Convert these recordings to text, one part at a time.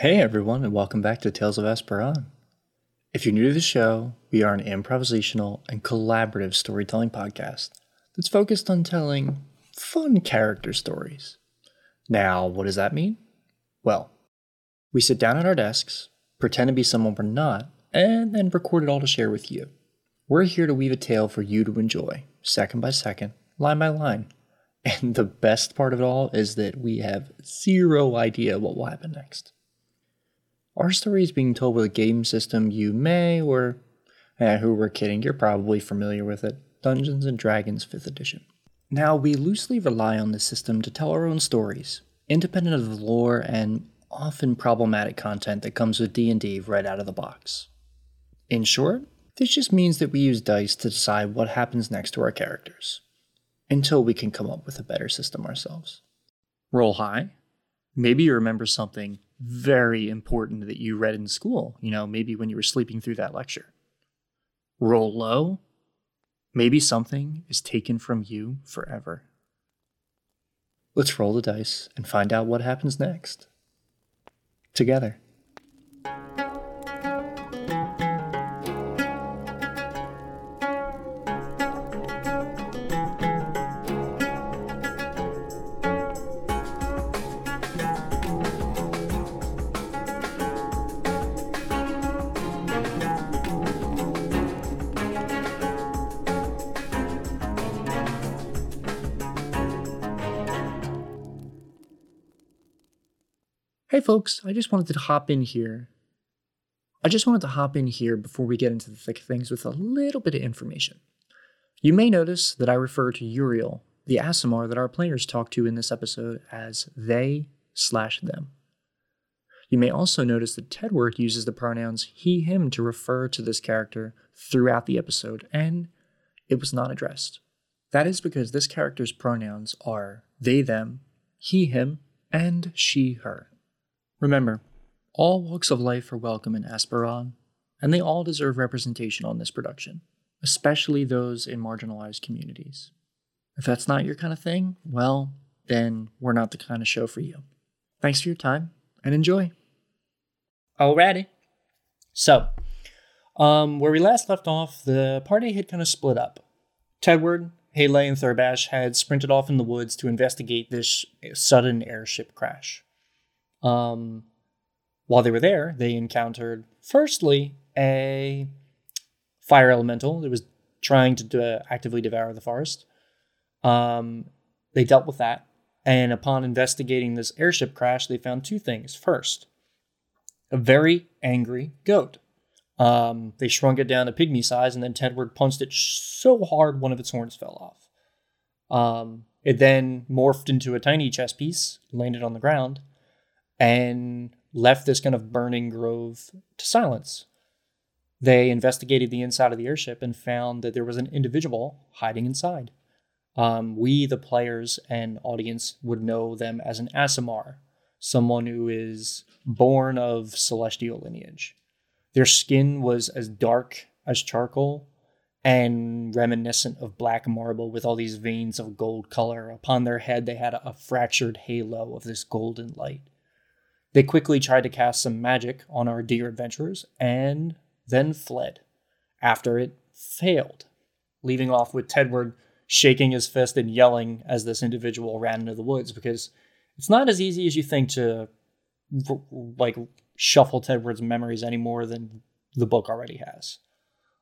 Hey everyone, and welcome back to Tales of Esperon. If you're new to the show, we are an improvisational and collaborative storytelling podcast that's focused on telling fun character stories. Now, what does that mean? Well, we sit down at our desks, pretend to be someone we're not, and then record it all to share with you. We're here to weave a tale for you to enjoy, second by second, line by line. And the best part of it all is that we have zero idea what will happen next. Our story is being told with a game system you may, or eh, who we're kidding, you're probably familiar with it Dungeons and Dragons 5th Edition. Now, we loosely rely on this system to tell our own stories, independent of the lore and often problematic content that comes with D&D right out of the box. In short, this just means that we use dice to decide what happens next to our characters, until we can come up with a better system ourselves. Roll high. Maybe you remember something very important that you read in school, you know, maybe when you were sleeping through that lecture. Roll low, maybe something is taken from you forever. Let's roll the dice and find out what happens next. Together. Folks, I just wanted to hop in here. I just wanted to hop in here before we get into the thick of things with a little bit of information. You may notice that I refer to Uriel, the Aasimar that our players talk to in this episode, as they slash them. You may also notice that Tedward uses the pronouns he, him to refer to this character throughout the episode, and it was not addressed. That is because this character's pronouns are they, them, he, him, and she, her. Remember, all walks of life are welcome in Esperon, and they all deserve representation on this production, especially those in marginalized communities. If that's not your kind of thing, well, then we're not the kind of show for you. Thanks for your time and enjoy. Alrighty. So, um, where we last left off, the party had kind of split up. Tedward, Haley, and Thurbash had sprinted off in the woods to investigate this sudden airship crash. Um, while they were there, they encountered firstly a fire elemental that was trying to actively devour the forest. Um, they dealt with that, and upon investigating this airship crash, they found two things. First, a very angry goat. Um, they shrunk it down to pygmy size, and then Tedward punched it so hard one of its horns fell off. Um, it then morphed into a tiny chess piece, landed on the ground, and left this kind of burning grove to silence. They investigated the inside of the airship and found that there was an individual hiding inside. Um, we, the players and audience, would know them as an Aasimar, someone who is born of celestial lineage. Their skin was as dark as charcoal and reminiscent of black marble with all these veins of gold color. Upon their head, they had a fractured halo of this golden light. They quickly tried to cast some magic on our dear adventurers and then fled after it failed, leaving off with Tedward shaking his fist and yelling as this individual ran into the woods because it's not as easy as you think to like shuffle Tedward's memories any more than the book already has.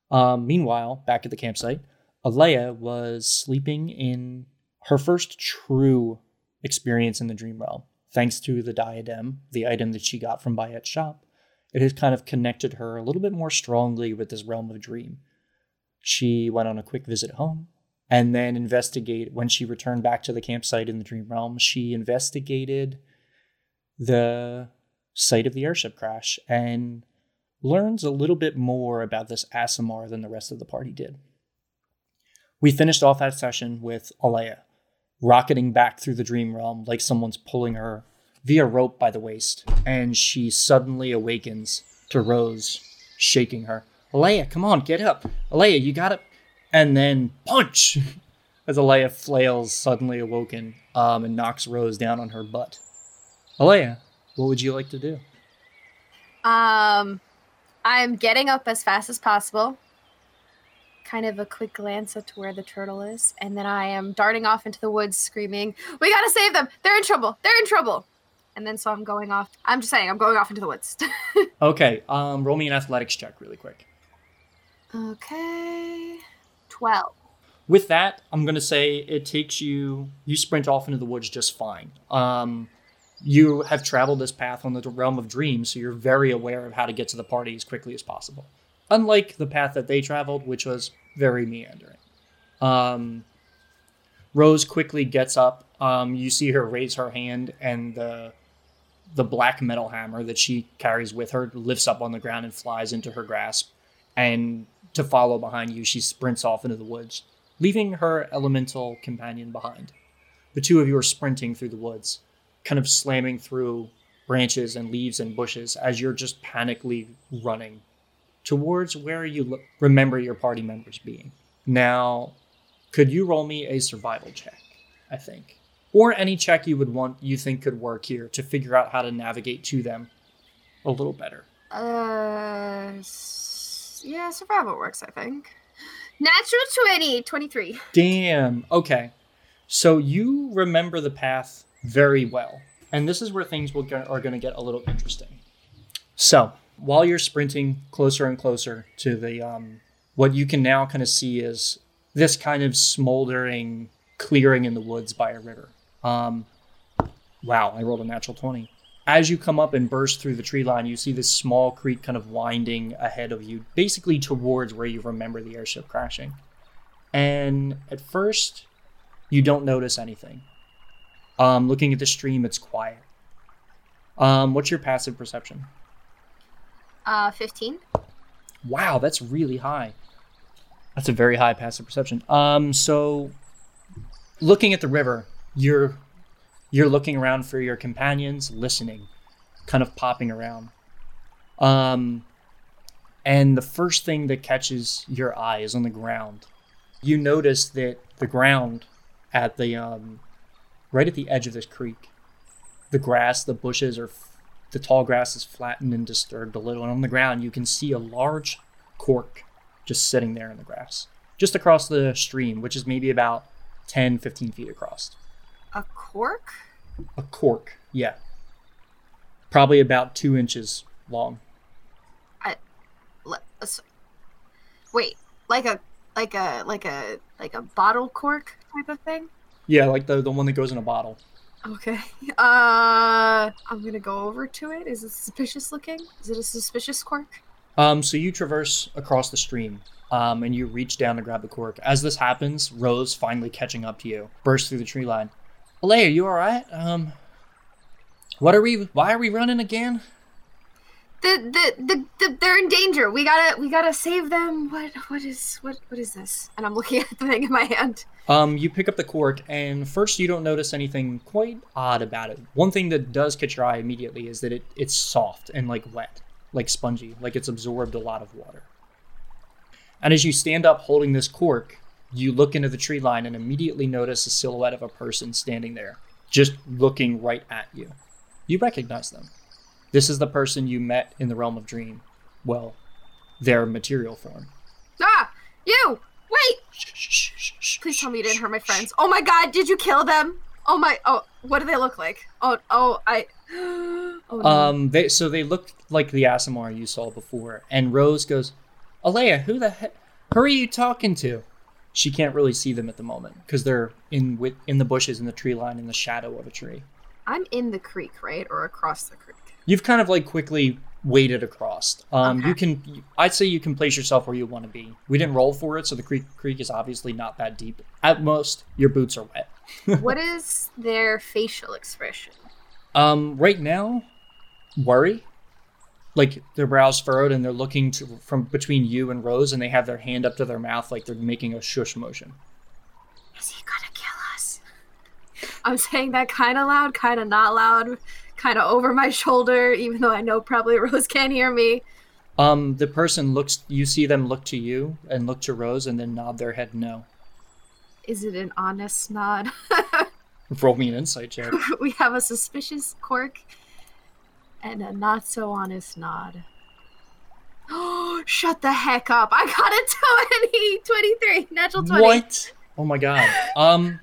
Um, meanwhile, back at the campsite, Alea was sleeping in her first true experience in the dream realm thanks to the diadem, the item that she got from Bayet's shop, it has kind of connected her a little bit more strongly with this realm of dream. She went on a quick visit home and then investigate when she returned back to the campsite in the dream realm, she investigated the site of the airship crash and learns a little bit more about this Aasimar than the rest of the party did. We finished off that session with Alea, rocketing back through the dream realm like someone's pulling her via rope by the waist, and she suddenly awakens to Rose shaking her. Alea, come on, get up. Alea, you got it. And then punch as Alea flails, suddenly awoken, um, and knocks Rose down on her butt. Alea, what would you like to do? Um, I'm getting up as fast as possible. Kind of a quick glance up to where the turtle is, and then I am darting off into the woods, screaming, "We gotta save them! They're in trouble! They're in trouble!" And then so I'm going off. I'm just saying, I'm going off into the woods. Okay, um, roll me an athletics check really quick. okay, twelve. With that, I'm gonna say it takes you. You sprint off into the woods just fine. Um, you have traveled this path on the realm of dreams, so you're very aware of how to get to the party as quickly as possible. Unlike the path that they traveled, which was very meandering. Um, Rose quickly gets up. Um, you see her raise her hand, and the the black metal hammer that she carries with her lifts up on the ground and flies into her grasp. And to follow behind you, she sprints off into the woods, leaving her elemental companion behind. The two of you are sprinting through the woods, kind of slamming through branches and leaves and bushes as you're just panically running towards where you l- remember your party members being. Now, could you roll me a survival check? I think, or any check you would want you think could work here to figure out how to navigate to them a little better. Uh, yeah, survival works, I think. Natural 20, 23. Damn. Okay. So you remember the path very well. And this is where things will go- are going to get a little interesting. So, while you're sprinting closer and closer to the um what you can now kind of see is this kind of smoldering clearing in the woods by a river. Um wow, I rolled a natural 20. As you come up and burst through the tree line, you see this small creek kind of winding ahead of you, basically towards where you remember the airship crashing. And at first, you don't notice anything. Um, looking at the stream, it's quiet. Um, what's your passive perception? Uh, 15. Wow, that's really high. That's a very high passive perception. Um, so looking at the river, you're you're looking around for your companions, listening, kind of popping around. Um, and the first thing that catches your eye is on the ground. You notice that the ground at the um, right at the edge of this creek, the grass, the bushes are the tall grass is flattened and disturbed a little, and on the ground you can see a large cork just sitting there in the grass, just across the stream, which is maybe about 10, 15 feet across. A cork? A cork, yeah. Probably about two inches long. Uh, Wait, like a like a like a like a bottle cork type of thing? Yeah, like the, the one that goes in a bottle. Okay. Uh, I'm gonna go over to it. Is it suspicious looking? Is it a suspicious cork? Um, so you traverse across the stream, um, and you reach down to grab the cork. As this happens, Rose, finally catching up to you, bursts through the tree line. Alea, are you all right? Um, what are we? Why are we running again? The, the the the they're in danger. We gotta we gotta save them. What what is what what is this? And I'm looking at the thing in my hand. Um, you pick up the cork, and first you don't notice anything quite odd about it. One thing that does catch your eye immediately is that it, it's soft and like wet, like spongy, like it's absorbed a lot of water. And as you stand up holding this cork, you look into the tree line and immediately notice a silhouette of a person standing there, just looking right at you. You recognize them. This is the person you met in the realm of dream. Well, their material form. Ah, you wait. Shh, shh, shh, Please tell me you didn't hurt my friends. Oh my god, did you kill them? Oh my oh what do they look like? Oh oh I oh no. Um, they so they look like the Aasimar you saw before, and Rose goes, "Alea, who the heck? Who are you talking to?" She can't really see them at the moment because they're in with in the bushes in the tree line in the shadow of a tree. I'm in the creek, right? Or across the creek. You've kind of like quickly waded across. Um, Okay. you can, I'd say you can place yourself where you want to be. We didn't roll for it, so the creek creek is obviously not that deep. At most, your boots are wet. what is their facial expression? Um, right now, worry. Like their brows furrowed, and they're looking to from between you and Rose, and they have their hand up to their mouth, like they're making a shush motion. Is he gonna kill us? I'm saying that kind of loud, kind of not loud, kind of over my shoulder, even though I know probably Rose can't hear me. Um, the person looks. You see them look to you and look to Rose, and then nod their head no. Is it an honest nod? Roll me an insight check. we have a suspicious cork, and a not so honest nod. Oh, shut the heck up. I got a 20, 23, natural 20. What? Oh my god. Um,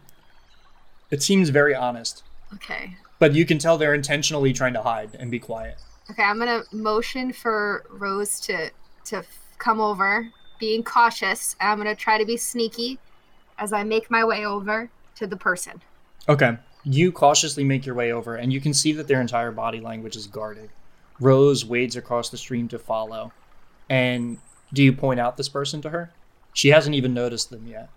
it seems very honest, Okay. But you can tell they're intentionally trying to hide and be quiet. Okay, I'm gonna motion for Rose to to come over, being cautious. I'm gonna try to be sneaky as I make my way over to the person. Okay. You cautiously make your way over, and you can see that their entire body language is guarded. Rose wades across the stream to follow. And do you point out this person to her? She hasn't even noticed them yet.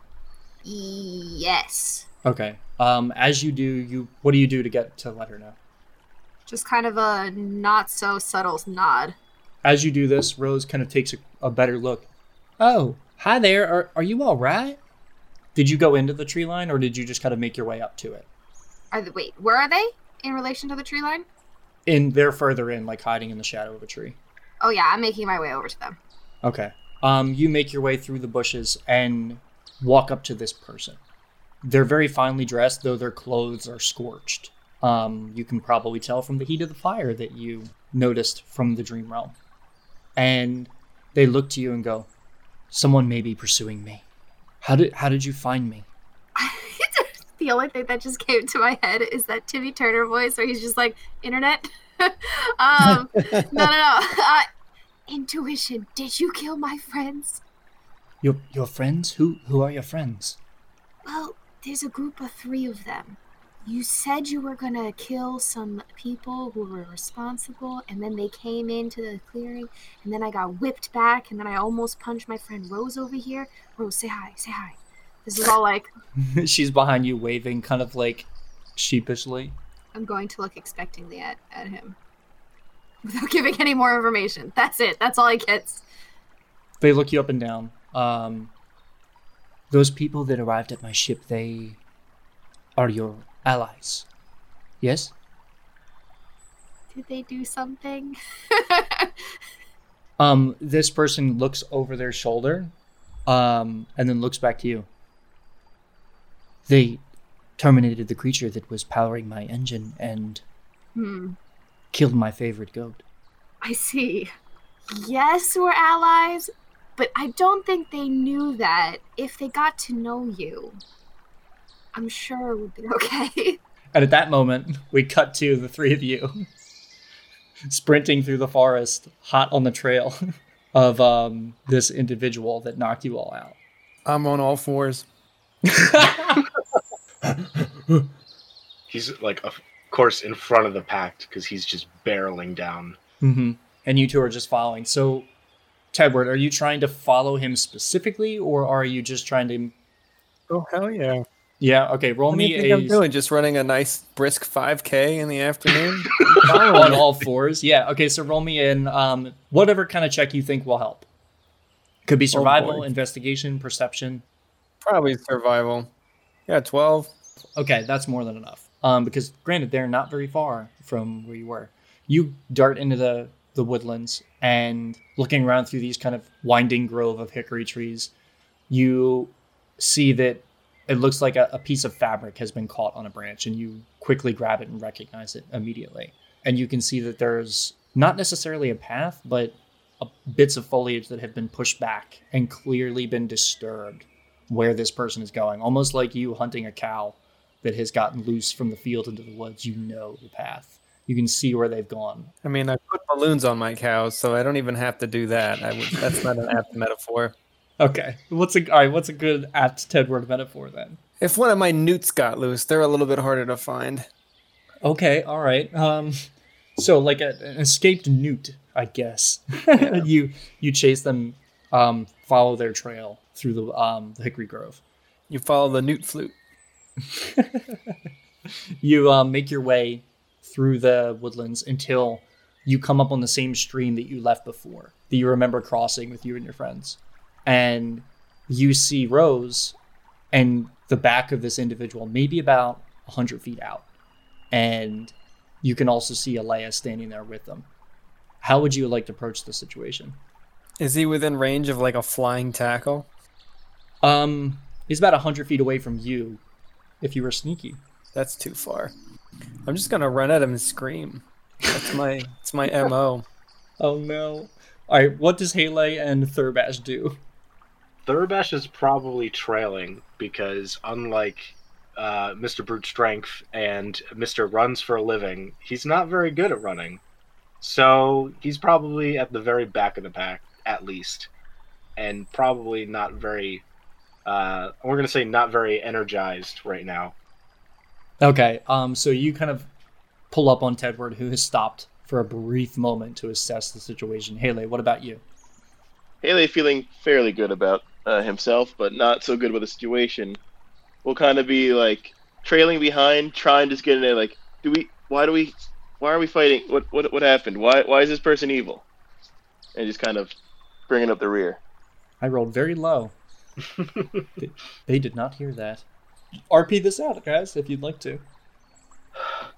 Yes. Okay. Um, as you do, you what do you do to get to let her know? Just kind of a not so subtle nod. As you do this, Rose kind of takes a, a better look. Oh, hi there. Are are you all right? Did you go into the tree line, or did you just kind of make your way up to it? Are they, wait, where are they in relation to the tree line? In they're further in, like hiding in the shadow of a tree. Oh yeah, I'm making my way over to them. Okay. Um, you make your way through the bushes and walk up to this person. They're very finely dressed, though their clothes are scorched. Um, you can probably tell from the heat of the fire that you noticed from the dream realm. And they look to you and go, "Someone may be pursuing me. How did how did you find me?" the only thing that just came to my head is that Timmy Turner voice where he's just like, internet. um, no, no, no. Uh, intuition. Did you kill my friends? Your your friends? Who who are your friends? Well, there's a group of three of them. You said you were gonna kill some people who were responsible, and then they came into the clearing, and then I got whipped back, and then I almost punched my friend Rose over here. Rose, say hi, say hi. This is all like, She's behind you, waving, kind of like sheepishly. I'm going to look expectingly at, at him without giving any more information. That's it. That's all he gets. they look you up and down. Um, those people that arrived at my ship, they are your allies. Yes? Did they do something? Um, this person looks over their shoulder, um, and then looks back to you. They terminated the creature that was powering my engine and hmm. killed my favorite goat. I see. Yes, we're allies, but I don't think they knew that. If they got to know you, I'm sure it would be okay. And at that moment, we cut to the three of you sprinting through the forest, hot on the trail of um, this individual that knocked you all out. I'm on all fours. He's like, of course, in front of the pact because he's just barreling down. Mm-hmm. And you two are just following. So, Tedward, are you trying to follow him specifically, or are you just trying to? Oh hell yeah! Yeah. Okay. Roll What do you me think I'm doing? Just running a nice brisk 5K in the afternoon? on all fours. Yeah. Okay. So roll me in um, whatever kind of check you think will help. Could be survival, boy. investigation, perception. Probably survival. Yeah, 12. Okay, that's more than enough. Um, because granted, they're not very far from where you were. You dart into the the woodlands and looking around through these kind of winding grove of hickory trees, you see that it looks like a, a piece of fabric has been caught on a branch, and you quickly grab it and recognize it immediately. And you can see that there's not necessarily a path, but a, bits of foliage that have been pushed back and clearly been disturbed where this person is going, almost like you hunting a cow that has gotten loose from the field into the woods. You know the path. You can see where they've gone. I mean, I put balloons on my cows, so I don't even have to do that. I would, that's not an apt metaphor. Okay. What's a all right? What's a good apt Tedward metaphor then? If one of my newts got loose, they're a little bit harder to find. Okay. All right. Um, so like a, an escaped newt, I guess. you you chase them, um, follow their trail through the um the hickory grove. You follow the newt flute. you um, make your way through the woodlands until you come up on the same stream that you left before, that you remember crossing with you and your friends. And you see Rose and the back of this individual, maybe about 100 feet out. And you can also see Alea standing there with them. How would you like to approach the situation? Is he within range of like a flying tackle? Um, he's about 100 feet away from you if you were sneaky. That's too far. I'm just gonna run at him and scream. That's my it's my mo. Oh no. All right, what does Haley and Thurbash do? Thurbash is probably trailing because, unlike uh, Mr. Brute Strength and Mr. Runs for a Living, he's not very good at running. So he's probably at the very back of the pack, at least, and probably not very. Uh, we're gonna say not very energized right now. Okay, um, so you kind of pull up on Tedward, who has stopped for a brief moment to assess the situation. Haley, what about you? Haley feeling fairly good about uh, himself, but not so good with the situation. Will kind of be like trailing behind, trying to get in there. Like, do we? Why do we? Why are we fighting? What? What? What happened? Why? Why is this person evil? And just kind of bringing up the rear. I rolled very low. they, they did not hear that. RP this out, guys, if you'd like to.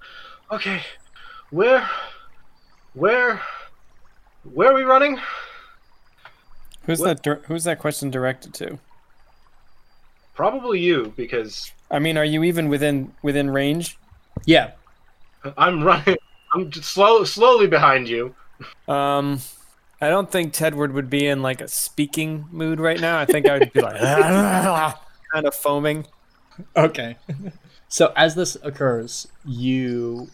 Okay, where, where, where are we running? Who's What- that? Who's that question directed to? Probably you, because I mean, are you even within within range? Yeah. I'm running. I'm just slow, slowly behind you. Um, I don't think Tedward would be in like a speaking mood right now. I think I would be like kind of foaming. Okay. so as this occurs, you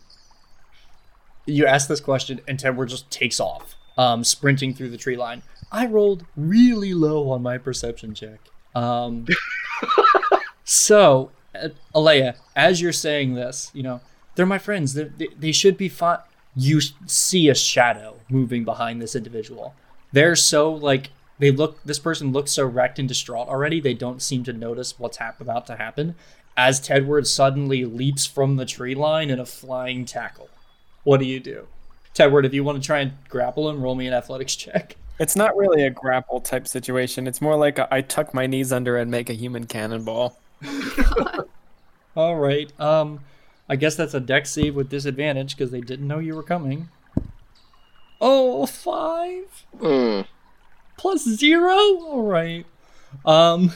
you ask this question, and Tedward just takes off, um, sprinting through the tree line. I rolled really low on my perception check. Um, so, uh, Alea, as you're saying this, you know, they're my friends. They're, they they should be fine. You see a shadow moving behind this individual. They're so like they look. This person looks so wrecked and distraught already. They don't seem to notice what's hap- about to happen. As Tedward suddenly leaps from the tree line in a flying tackle. What do you do? Tedward, if you want to try and grapple him, roll me an athletics check. It's not really a grapple type situation. It's more like a, I tuck my knees under and make a human cannonball. All right. Um, I guess that's a Dex save with disadvantage because they didn't know you were coming. Oh, five Hmm. Plus zero. All right. Um,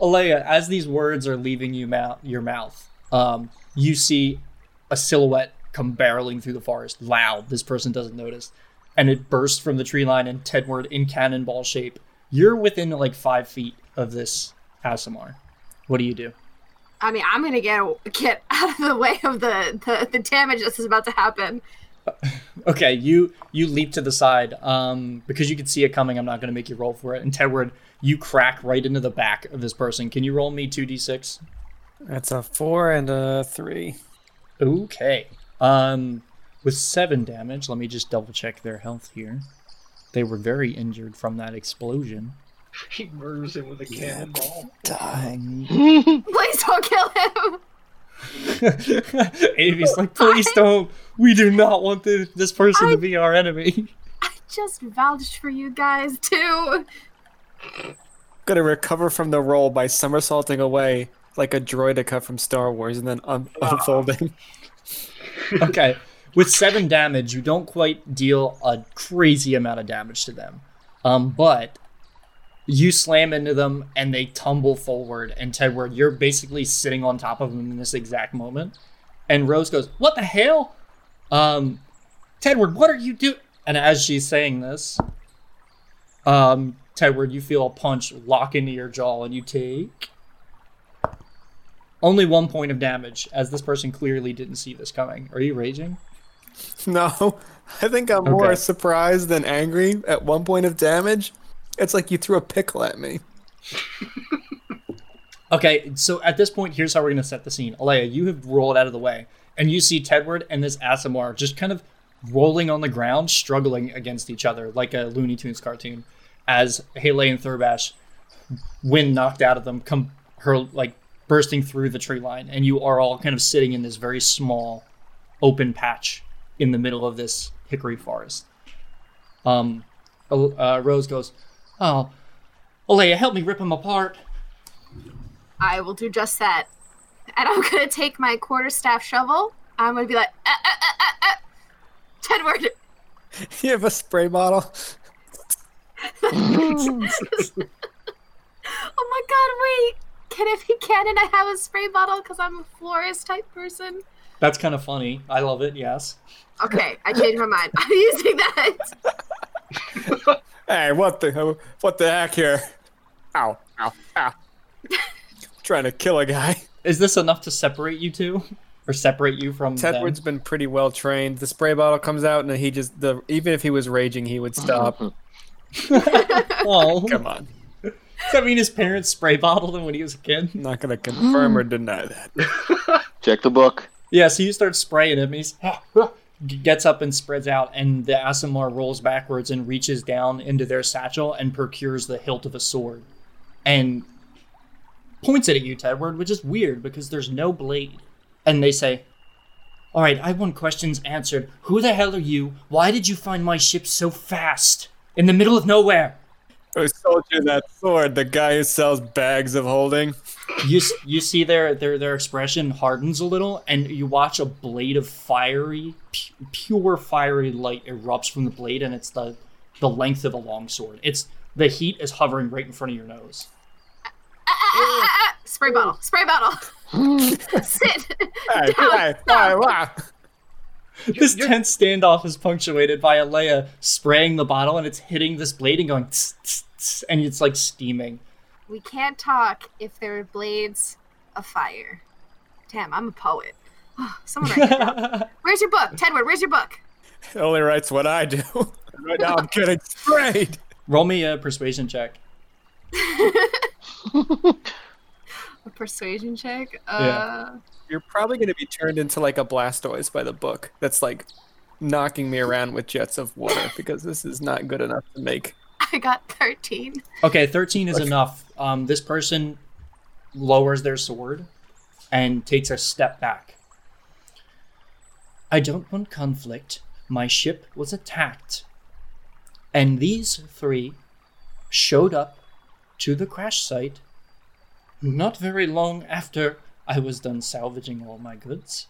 Alea, as these words are leaving you mouth, your mouth, um, you see a silhouette come barreling through the forest, loud. This person doesn't notice, and it bursts from the tree line and Tedward in cannonball shape. You're within like five feet of this Aasimar. What do you do? I mean, I'm gonna get get out of the way of the the, the damage that's about to happen. Okay, you you leap to the side. Um, because you can see it coming. I'm not going to make you roll for it. And Tedward, you crack right into the back of this person. Can you roll me two d six? That's a four and a three. Okay. Um, with seven damage. Let me just double check their health here. They were very injured from that explosion. He murders him with a cannonball. Dying. Please don't kill him. Avi's like, please don't. We do not want this, this person to be our enemy. I just vouched for you guys too. Gonna recover from the roll by somersaulting away like a droideka from Star Wars and then un- unfolding. okay. With seven damage, you don't quite deal a crazy amount of damage to them. Um, but you slam into them and they tumble forward. And Tedward, you're basically sitting on top of them in this exact moment. And Rose goes, What the hell? Um, Tedward, what are you doing? And as she's saying this, um, Tedward, you feel a punch lock into your jaw and you take only one point of damage, as this person clearly didn't see this coming. Are you raging? no, I think I'm more surprised than angry at one point of damage. It's like you threw a pickle at me. Okay, so at this point, here's how we're gonna set the scene. Alea, you have rolled out of the way, and you see Tedward and this Aasimar just kind of rolling on the ground, struggling against each other like a Looney Tunes cartoon, as Haley and Thurbash, wind knocked out of them, come her like bursting through the tree line, and you are all kind of sitting in this very small, open patch in the middle of this hickory forest. Um, uh, Rose goes, "Oh, Alea, help me rip him apart." I will do just that. And I'm gonna take my quarterstaff shovel. I'm gonna be like, uh, uh, uh, uh, uh. Tedward, You have a spray bottle. oh my god, wait. Can it be canon I have a spray bottle because I'm a florist type person? That's kind of funny. I love it. Yes. Okay, I changed my mind. I'm using that. Hey, what the what the heck here? Ow, ow, ow. Trying to kill a guy. Is this enough to separate you two, or separate you from them? Tedward's been pretty well trained. The spray bottle comes out, and he just the even if he was raging, he would stop. Oh, Come on, does that mean his parents spray bottled him when he was a kid? I'm not gonna confirm or deny that. Check the book. Yeah, so you start spraying him, and he's ah, ah, gets up and spreads out, and the Aasimar rolls backwards and reaches down into their satchel and procures the hilt of a sword, and points it at you, Tedward, which is weird because there's no blade. And they say, "All right, I want questions answered. Who the hell are you? Why did you find my ship so fast in the middle of nowhere?" Who sold you that sword? The guy who sells bags of holding. You you see their their their expression hardens a little, and you watch a blade of fiery, pu- pure fiery light erupts from the blade, and it's the the length of a long sword. It's the heat is hovering right in front of your nose. Ah. Spray bottle. Spray bottle. Sit. Hey, Down, hey, down. hey, wow. This tense standoff is punctuated by Alea spraying the bottle, and it's hitting this blade and going, tss, tss, tss, and it's like steaming. We can't talk if there are blades of fire. Damn, I'm a poet. Someone write that down. Where's your book, Tedward? Where's your book? It only writes what I do. right now I'm getting sprayed. Roll me a persuasion check. A persuasion check. Yeah. Uh, You're probably going to be turned into like a Blastoise by the book. That's like knocking me around with jets of water because this is not good enough to make. I got thirteen. Okay, 13 is enough. Um, this person lowers their sword and takes a step back. I don't want conflict. My ship was attacked. And these three showed up to the crash site not very long after I was done salvaging all my goods.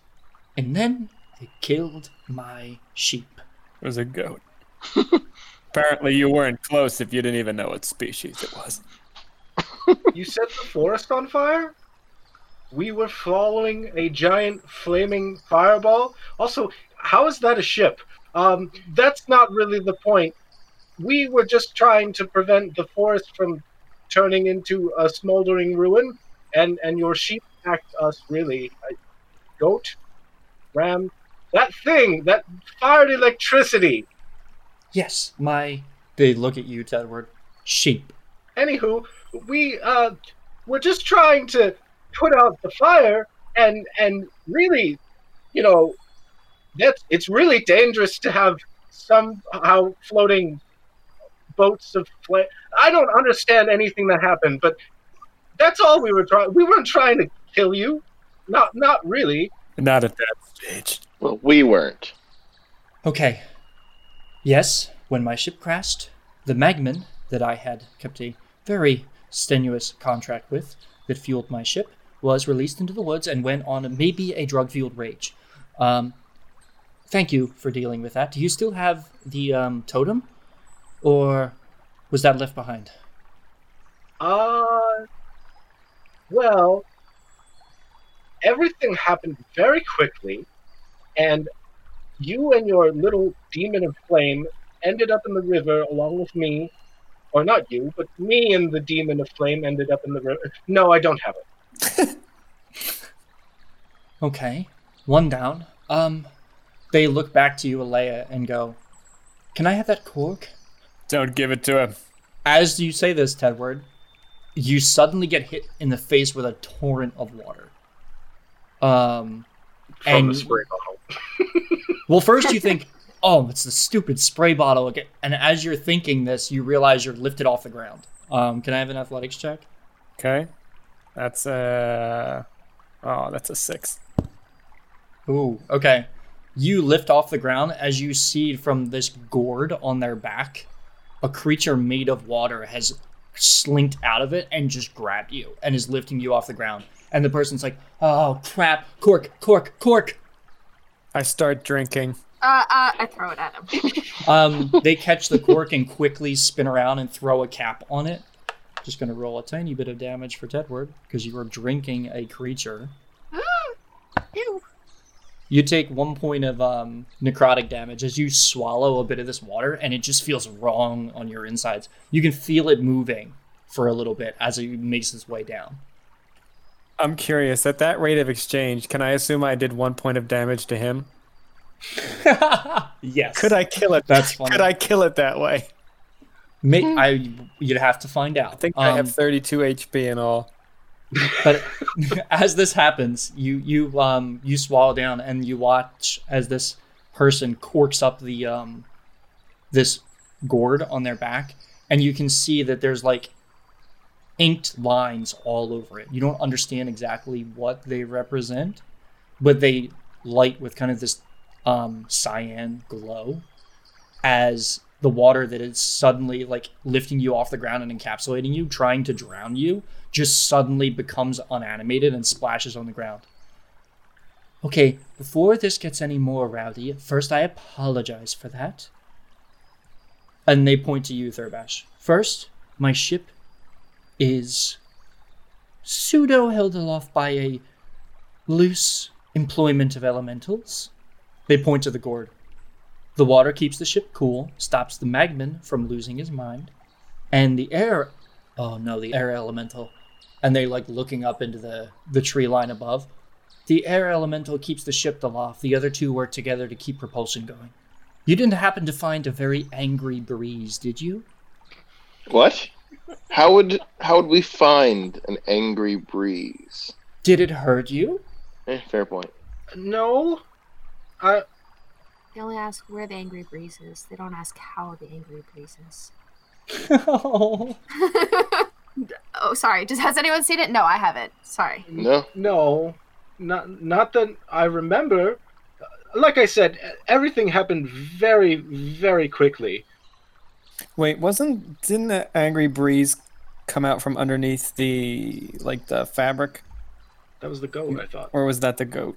And then they killed my sheep. It was a goat. Apparently, you weren't close if you didn't even know what species it was. You set the forest on fire? We were following a giant flaming fireball. Also, how is that a ship? Um, that's not really the point. We were just trying to prevent the forest from turning into a smoldering ruin, and and your sheep attacked us. Really, I, goat, ram, that thing that fired electricity. Yes, my. They look at you, Tedward. Sheep. Anywho, we uh we're just trying to put out the fire and and really, you know, that's it's really dangerous to have somehow floating boats of flame. I don't understand anything that happened, but that's all we were trying. We weren't trying to kill you. Not not really. Not at that stage. Well, we weren't. Okay. Yes, when my ship crashed, the Magmin that I had kept a very strenuous contract with that fueled my ship was released into the woods and went on maybe a drug fueled rage. Um, thank you for dealing with that. Do you still have the um, totem? Or was that left behind? Uh, well, everything happened very quickly, and you and your little demon of flame ended up in the river along with me. Or not you, but me and the demon of flame ended up in the river. No, I don't have it. Okay. One down. Um, they look back to you, Alea, and go, Can I have that cork? Don't give it to him. As you say this, Tedward, you suddenly get hit in the face with a torrent of water. Um, From And- the spray bottle. well, first you think, oh, it's the stupid spray bottle again. And as you're thinking this, you realize you're lifted off the ground. Um, can I have an athletics check? Okay. That's a. Oh, that's a six. Ooh, okay. You lift off the ground as you see from this gourd on their back, a creature made of water has slinked out of it and just grabbed you and is lifting you off the ground. And the person's like, oh crap, cork, cork, cork. I start drinking. uh, uh, I throw it at him. Um, they catch the cork and quickly spin around and throw a cap on it. Just gonna roll a tiny bit of damage for Tedward because you are drinking a creature. Ew. You take one point of um, necrotic damage as you swallow a bit of this water, and it just feels wrong on your insides. You can feel it moving for a little bit as it makes its way down. I'm curious. At that rate of exchange, can I assume I did one point of damage to him? yes. Could I kill it? That's funny. Could I kill it that way? May, I you'd have to find out. I think I Um, have 32 HP in all. but as this happens, you you um you swallow down and you watch as this person corks up the um this gourd on their back, and you can see that there's like inked lines all over it. You don't understand exactly what they represent, but they light with kind of this um cyan glow as the water that is suddenly like lifting you off the ground and encapsulating you, trying to drown you, just suddenly becomes unanimated and splashes on the ground. Okay, before this gets any more rowdy, first I apologize for that. And they point to you, Thurbash. First, my ship is pseudo held aloft by a loose employment of elementals. They point to the gourd. The water keeps the ship cool, stops the magmin from losing his mind, and the air oh no, the air elemental. And they like looking up into the, the tree line above. The air elemental keeps the ship aloft. The other two work together to keep propulsion going. You didn't happen to find a very angry breeze, did you? What? How would how would we find an angry breeze? Did it hurt you? Eh, fair point. No, I They only ask where the angry breeze is. They don't ask how the angry breeze is. oh, oh, sorry. Just has anyone seen it? No, I haven't. Sorry. No. no, not not that I remember. Like I said, everything happened very very quickly. Wait, wasn't didn't the angry breeze come out from underneath the like the fabric, That was the goat, I thought. or was that the goat?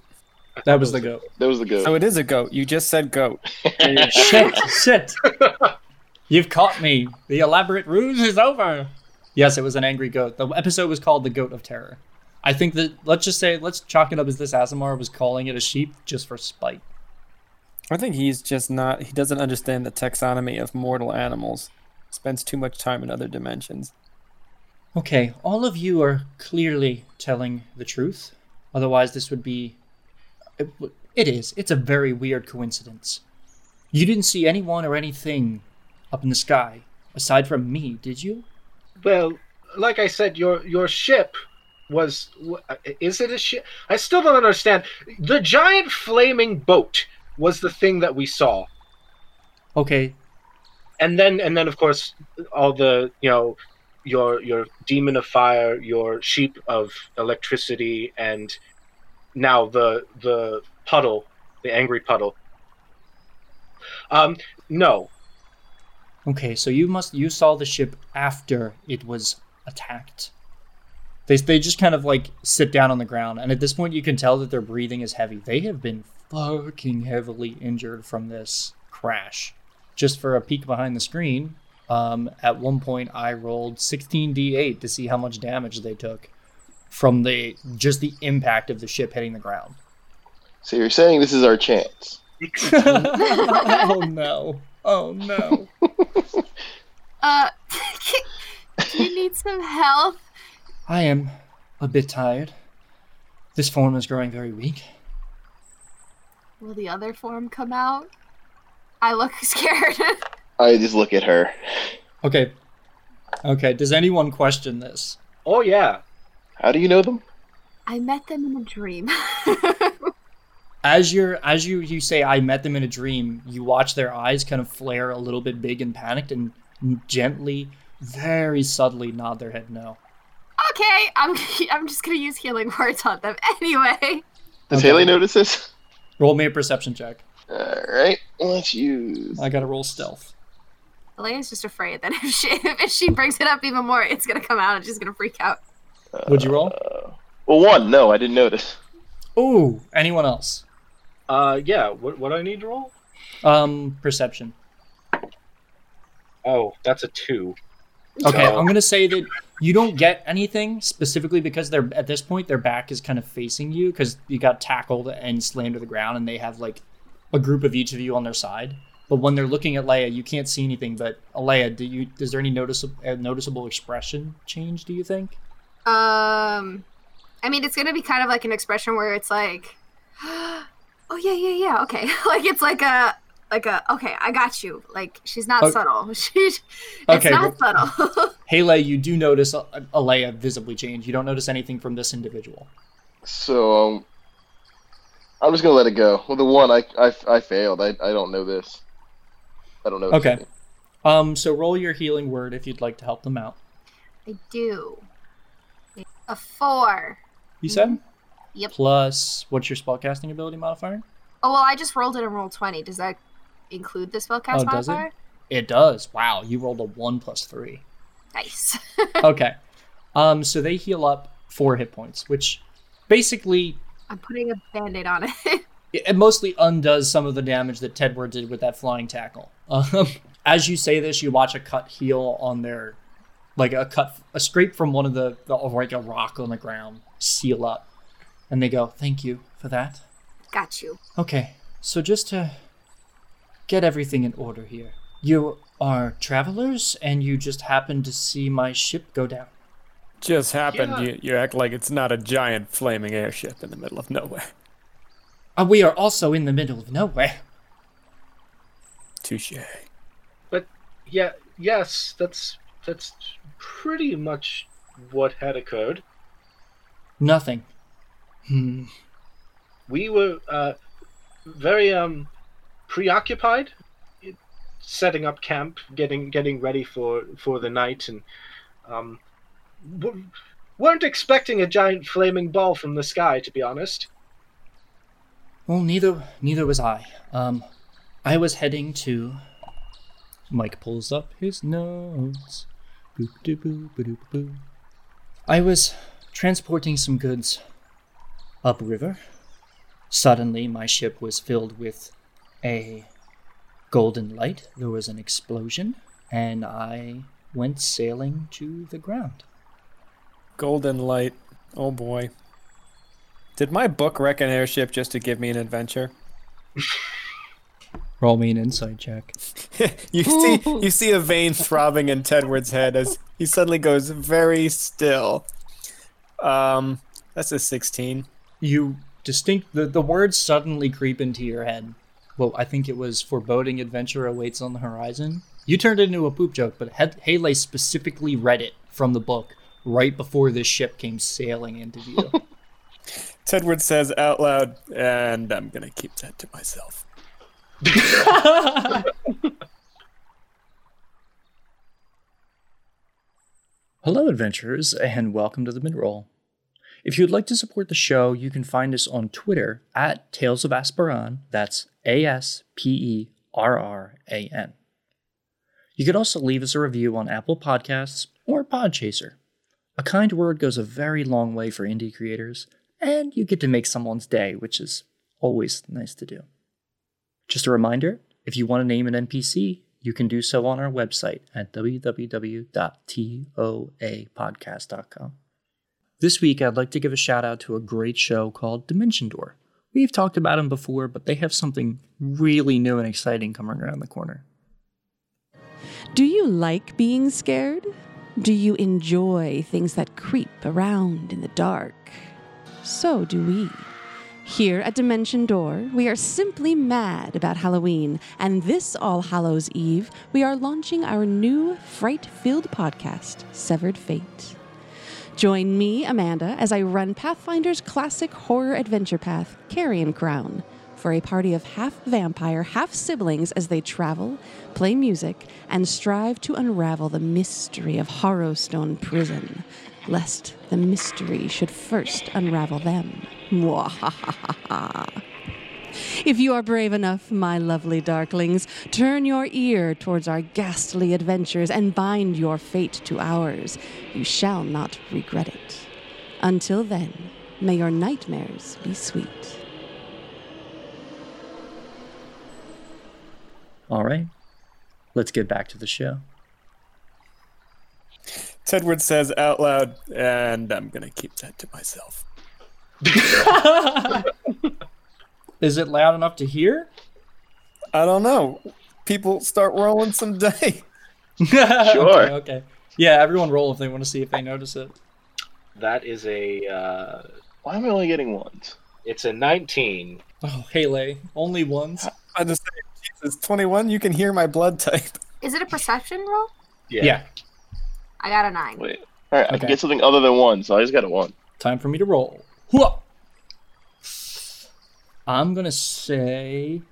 That was the goat. That was the goat. So it is a goat. You just said goat. shit, shit. You've caught me. The elaborate ruse is over. Yes, it was an angry goat. The episode was called The Goat of Terror. I think that, let's just say, let's chalk it up as this Aasimar was calling it a sheep just for spite. I think he's just not. He doesn't understand the taxonomy of mortal animals. Spends too much time in other dimensions. Okay, all of you are clearly telling the truth. Otherwise, this would be. It, it is. It's a very weird coincidence. You didn't see anyone or anything up in the sky aside from me, did you? Well, like I said, your your ship was wh- is it a ship? I still don't understand. The giant flaming boat was the thing that we saw. Okay, And then and then of course all the, you know, your your demon of fire, your sheep of electricity and now the the puddle, the angry puddle. Um no. Okay, so you must you saw the ship after it was attacked. They they just kind of like sit down on the ground, and at this point you can tell that their breathing is heavy. They have been fucking heavily injured from this crash. Just for a peek behind the screen, um, at one point I rolled 16d8 to see how much damage they took from the just the impact of the ship hitting the ground. So you're saying this is our chance? oh no! Oh no! Uh, do you need some help? I am a bit tired. This form is growing very weak. Will the other form come out? I look scared. I just look at her. Okay. Okay, does anyone question this? Oh yeah. How do you know them? I met them in a dream. As you're as you you say I met them in a dream, you watch their eyes kind of flare a little bit big and panicked and gently, very subtly nod their head no. okay, I'm I'm just gonna use healing words on them anyway. Does Okay. Haley notice this? Roll me a perception check. Alright, let's use. I gotta roll stealth. Elena's just afraid that if she if she brings it up even more, it's gonna come out and she's gonna freak out. Would you roll? Uh, well, one. No, I didn't notice. Ooh, anyone else? Uh yeah, what what do I need to roll? Um, perception. Oh, that's a 2. Okay, So- I'm gonna say that you don't get anything specifically because they're at this point their back is kind of facing you because you got tackled and slammed to the ground and they have like a group of each of you on their side. But when they're looking at Leia, you can't see anything. But Leia, do you? Is there any noticeable uh, noticeable expression change? Do you think? Um, I mean, it's gonna be kind of like an expression where it's like, oh yeah, yeah, yeah, okay. like it's like a, like a, okay, I got you. Like she's not Okay. subtle. She's, Okay, not subtle. Hey, Leia, you do notice a, a Leia visibly change. You don't notice anything from this individual. So um, I'm just gonna let it go. Well, the one I I, I failed. I, I don't know this. I don't know. Okay. thing. Um, so roll your healing word if you'd like to help them out. I do. A four. You said. Mm-hmm. Yep. Plus, what's your spellcasting ability modifier? Oh well, I just rolled it and rolled twenty. Does that include the spellcast Oh, does it? It does. Wow, you rolled a one plus three. Nice. Okay. Um, so they heal up four hit points, which basically I'm putting a band-aid on it. it mostly undoes some of the damage that Tedward did with that flying tackle. Um, as you say this, you watch a cut heal on their, like a cut, a scrape from one of the, the like a rock on the ground, seal up, and they go, "Thank you for that." got you. Okay, so just to get everything in order here, you are travelers, and you just happened to see my ship go down. Just happened. Yeah. You, you act like it's not a giant flaming airship in the middle of nowhere. Uh, we are also in the middle of nowhere. Touche. But yeah, yes, that's that's pretty much what had occurred. Nothing. Hmm. We were uh, very um, preoccupied, setting up camp, getting getting ready for for the night, and um, weren't expecting a giant flaming ball from the sky. To be honest, Well, neither neither was I. Um, I was heading to. Mike pulls up his notes. I was transporting some goods upriver. Suddenly, my ship was filled with a golden light. There was an explosion, and I went sailing to the ground. Golden light. Oh boy. Did my book wreck an airship just to give me an adventure? Roll me an insight check. you see you see a vein throbbing in Tedward's head as he suddenly goes very still. Um that's a 16. you distinct the, the words suddenly creep into your head well i think it was foreboding adventure awaits on the horizon. You turned it into a poop joke but He- haley specifically read it from the book right before this ship came sailing into view. Tedward says out loud, and I'm gonna keep that to myself. hello adventurers and welcome to the midroll. If you'd like to support the show you can find us on twitter at tales of asperran that's a-s-p-e-r-r-a-n you could also leave us a review on apple podcasts or podchaser A kind word goes a very long way for indie creators, and you get to make someone's day, which is always nice to do. Just a reminder if you want to name an NPC, you can do so on our website at www.toapodcast.com. This week, I'd like to give a shout out to a great show called Dimension Door. We've talked about them before, but they have something really new and exciting coming around the corner. Do you like being scared? Do you enjoy things that creep around in the dark? So do we. Here at Dimension Door, we are simply mad about Halloween, and this All Hallows Eve, we are launching our new fright filled podcast, Severed Fate. Join me, Amanda, as I run Pathfinder's classic horror adventure path, Carrion Crown, for a party of half vampire, half siblings as they travel, play music, and strive to unravel the mystery of Harrowstone Prison, lest the mystery should first unravel them. Mwahahaha. If you are brave enough, my lovely darklings, turn your ear towards our ghastly adventures and bind your fate to ours. You shall not regret it. Until then, may your nightmares be sweet. All right, let's get back to the show. Tedward says out loud, and I'm gonna keep that to myself. Is it loud enough to hear? I don't know. People start rolling some die. sure. Okay, okay. Yeah, everyone roll if they want to see if they notice it. That is a. Uh, Why am I only getting ones? it's a 19. Oh, Haley, only ones. I just say, Jesus, 21. You can hear my blood type. Is it a perception roll? Yeah. yeah. I got a nine. Wait. All right, I Okay. can get something other than one, so I just got a one. Time for me to roll. Hooah! I'm gonna say,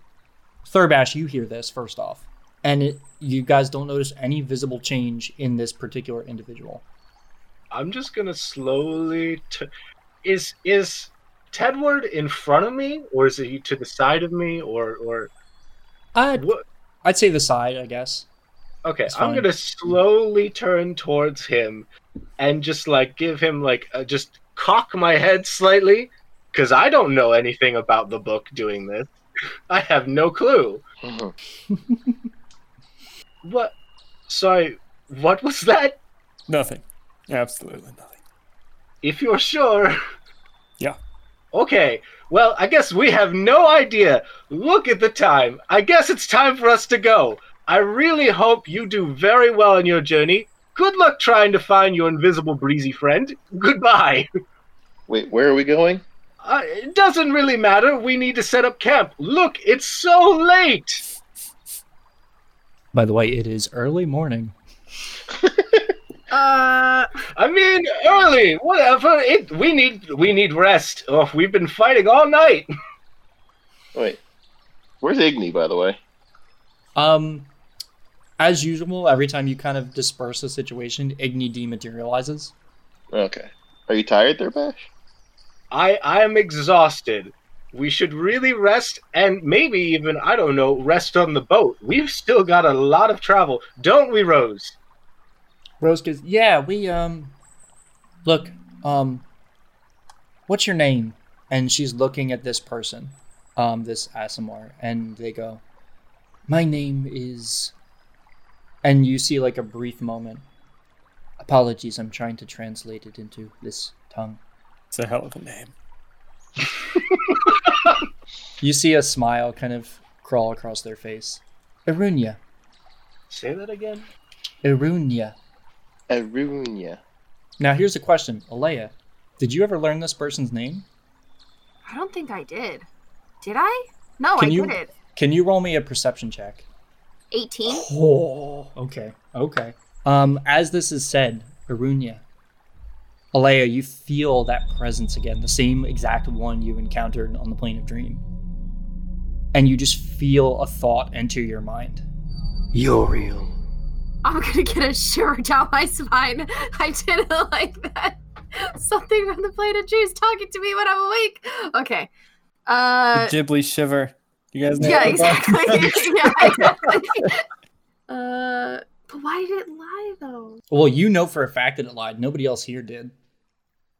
Thurbash, you hear this first off, and it, you guys don't notice any visible change in this particular individual. I'm just gonna slowly. T- is is Tedward in front of me, or is he to the side of me, or or I'd, what? I'd say the side, I guess. Okay, I'm fine. gonna slowly turn towards him, and just like give him like a, just cock my head slightly, because I don't know anything about the book doing this. I have no clue. Mhm. What? Sorry, what was that? Nothing. Absolutely nothing. If you're sure. Yeah. Okay, well, I guess we have no idea. Look at the time. I guess it's time for us to go. I really hope you do very well on your journey. Good luck trying to find your invisible breezy friend. Goodbye. Wait, where are we going? Uh, it doesn't really matter. We need to set up camp. Look, it's so late. By the way, it is early morning. Uh, I mean, early, whatever. It, we need we need rest. Oh, we've been fighting all night. Wait, where's Igni, by the way? Um, as usual, every time you kind of disperse a situation, Igni dematerializes. Okay. Are you tired there, Bash? I I am exhausted. We should really rest and maybe even I don't know rest on the boat. We've still got a lot of travel, don't we, Rose? Rose goes, "Yeah, we um, look, um, what's your name?" And she's looking at this person, um, this Aasimar, and they go, "My name is," and you see like a brief moment. Apologies, I'm trying to translate it into this tongue. It's a hell of a name. You see a smile kind of crawl across their face. Irunia, Say that again. Irunia. Arunia. Now here's a question, Alea. Did you ever learn this person's name? I don't think I did. Did I? No, Can I you- didn't. Can you roll me a perception check? 18? Oh, okay, okay. Um, as this is said, Arunia, Alea, you feel that presence again, the same exact one you encountered on the plane of dream, and you just feel a thought enter your mind. Uriel. I'm gonna get a shiver down my spine. I didn't like that. Something from the plane of dreams talking to me when I'm awake. Okay. Uh, the Ghibli shiver. You guys know yeah, exactly. yeah, exactly. Uh, but why did it lie though? Well, you know for a fact that it lied. Nobody else here did.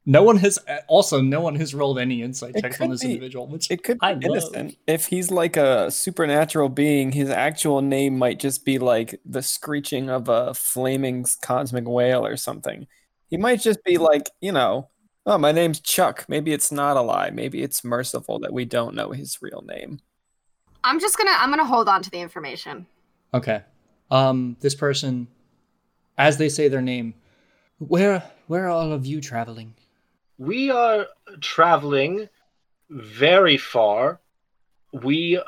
No one has. Also, no one has rolled any insight It checks on this be- individual. Which It could be I love. innocent. If he's like a supernatural being, his actual name might just be like the screeching of a flaming cosmic whale or something. He might just be like, you know, oh, my name's Chuck. Maybe it's not a lie. Maybe it's merciful that we don't know his real name. I'm just gonna I'm gonna hold on to the information. Okay. Um, this person, as they say their name, where where are all of you traveling? We are traveling very far. We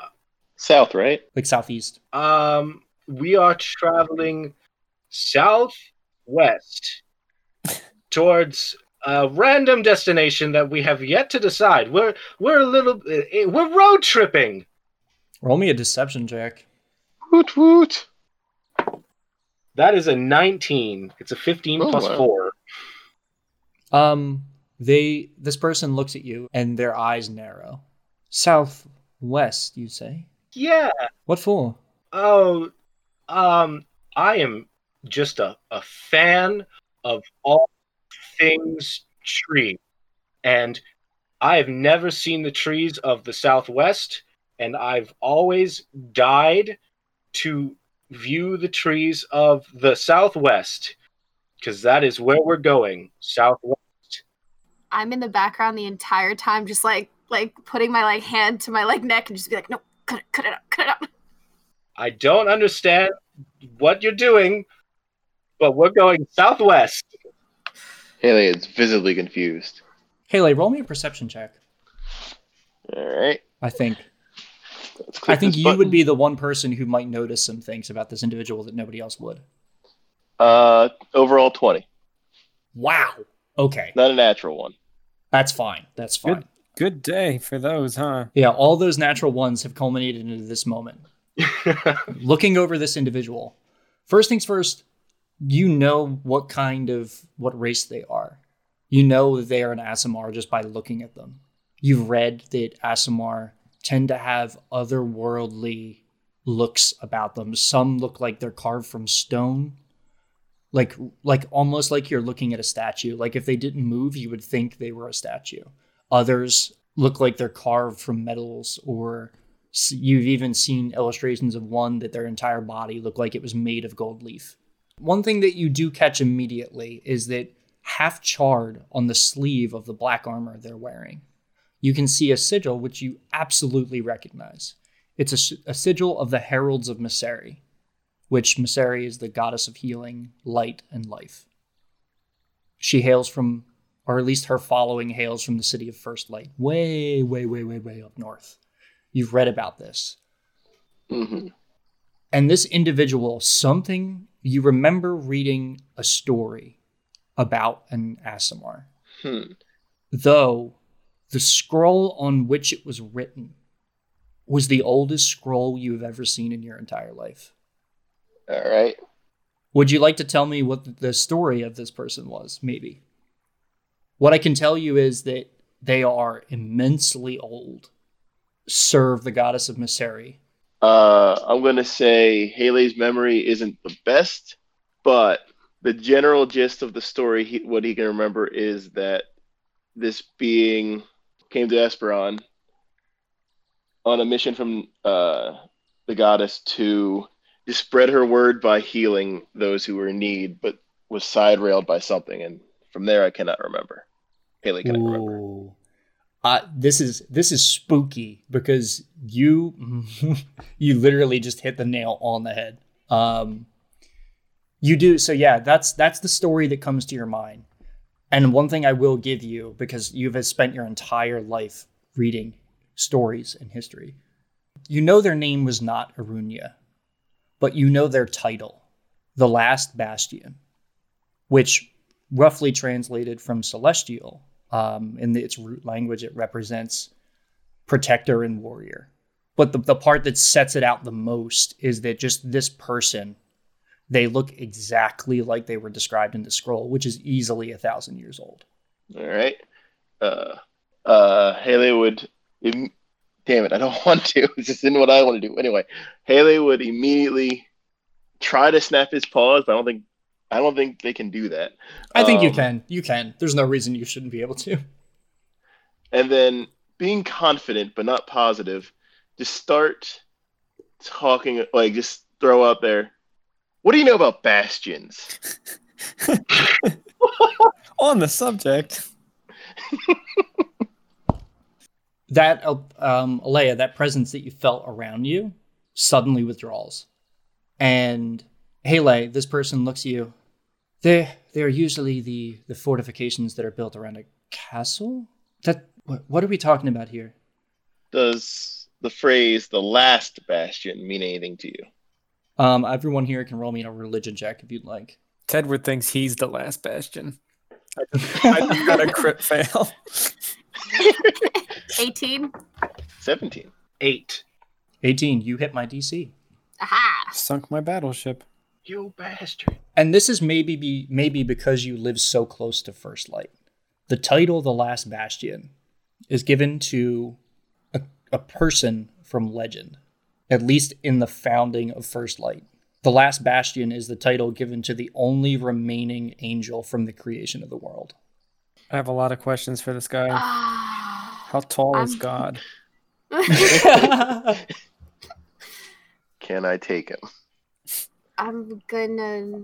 South, right? Like southeast. um we are traveling southwest towards a random destination that we have yet to decide. We're we're a little eh, we're road tripping. Roll me a deception check. Woot woot. That is a 19. It's a 15 Oh, plus wow. 4. Um, they this person looks at you and their eyes narrow. Southwest, you say? Yeah. What for? Oh, um, I am just a, a fan of all things tree. And I have never seen the trees of the Southwest, and I've always died to view the trees of the Southwest. because that is where we're going. Southwest. I'm in the background the entire time, just like like putting my like hand to my like neck and just be like, no, cut it, cut it out, cut it out. I don't understand what you're doing, but we're going southwest. Haley is visibly confused. Haley, roll me a perception check. All right. I think. I think you button. would be the one person who might notice some things about this individual that nobody else would. Uh, overall twenty. Wow. Okay. Not a natural one. That's fine. That's fine. Good day for those, huh? Yeah, all those natural ones have culminated into this moment. Looking over this individual, first things first, you know what kind of what race they are. You know that they are an Aasimar just by looking at them. You've read that Aasimar tend to have otherworldly looks about them. Some look like they're carved from stone. Like like almost like you're looking at a statue. Like if they didn't move, you would think they were a statue. Others look like they're carved from metals or you've even seen illustrations of one that their entire body looked like it was made of gold leaf. One thing that you do catch immediately is that half charred on the sleeve of the black armor they're wearing, you can see a sigil which you absolutely recognize. It's a sigil of the Heralds of Maseri, which Maseri is the goddess of healing, light, and life. She hails from, or at least her following hails from the city of First Light, way, way, way, way, way up north. You've read about this. hmm And this individual, something you remember reading a story about an Aasimar, Hmm. though the scroll on which it was written was the oldest scroll you've ever seen in your entire life. All right. Would you like to tell me what the story of this person was? Maybe. What I can tell you is that they are immensely old, serve the goddess of Maseri. Uh, I'm gonna say Haley's memory isn't the best, but the general gist of the story, he, what he can remember is that this being came to Asperran on a mission from uh, the goddess to spread her word by healing those who were in need, but was side railed by something, and from there I cannot remember. Haley cannot remember. Uh, this is this is spooky because you you literally just hit the nail on the head. Um, you do so, yeah. That's that's the story that comes to your mind. And one thing I will give you because you've spent your entire life reading stories and history, you know their name was not Arunia, but you know their title, the Last Bastion, which roughly translated from celestial um, in its root language it represents protector and warrior but the, the part that sets it out the most is that just this person they look exactly like they were described in the scroll which is easily a thousand years old All right. Uh, uh, Haley would. Damn it! I don't want to. This isn't what I want to do. Anyway, Haley would immediately try to snap his paws, but I don't think. I don't think they can do that. i think you Um, can you can there's no reason you shouldn't be able to And then being confident but not positive, just start talking. Like just throw out there. What do you know about bastions? On the subject. that uh, um Alea, that presence that you felt around you suddenly withdraws. And Haley, this person looks at you. They they are usually the the fortifications that are built around a castle. That what, what are we talking about here? Does the phrase "the last bastion" mean anything to you? Um, everyone here can roll me in a religion check if you'd like. Tedward thinks he's the last bastion. I just, I just got a crit fail. 18. Seventeen. Eight. 18, you hit my DC. Aha! Sunk my battleship. You bastard. And this is maybe be maybe because you live so close to First Light. The title The Last Bastion is given to a, a person from legend, at least in the founding of First Light. The Last Bastion is the title given to the only remaining angel from the creation of the world. I have a lot of questions for this guy. Ah. How tall is I'm- God? Can I take him? I'm gonna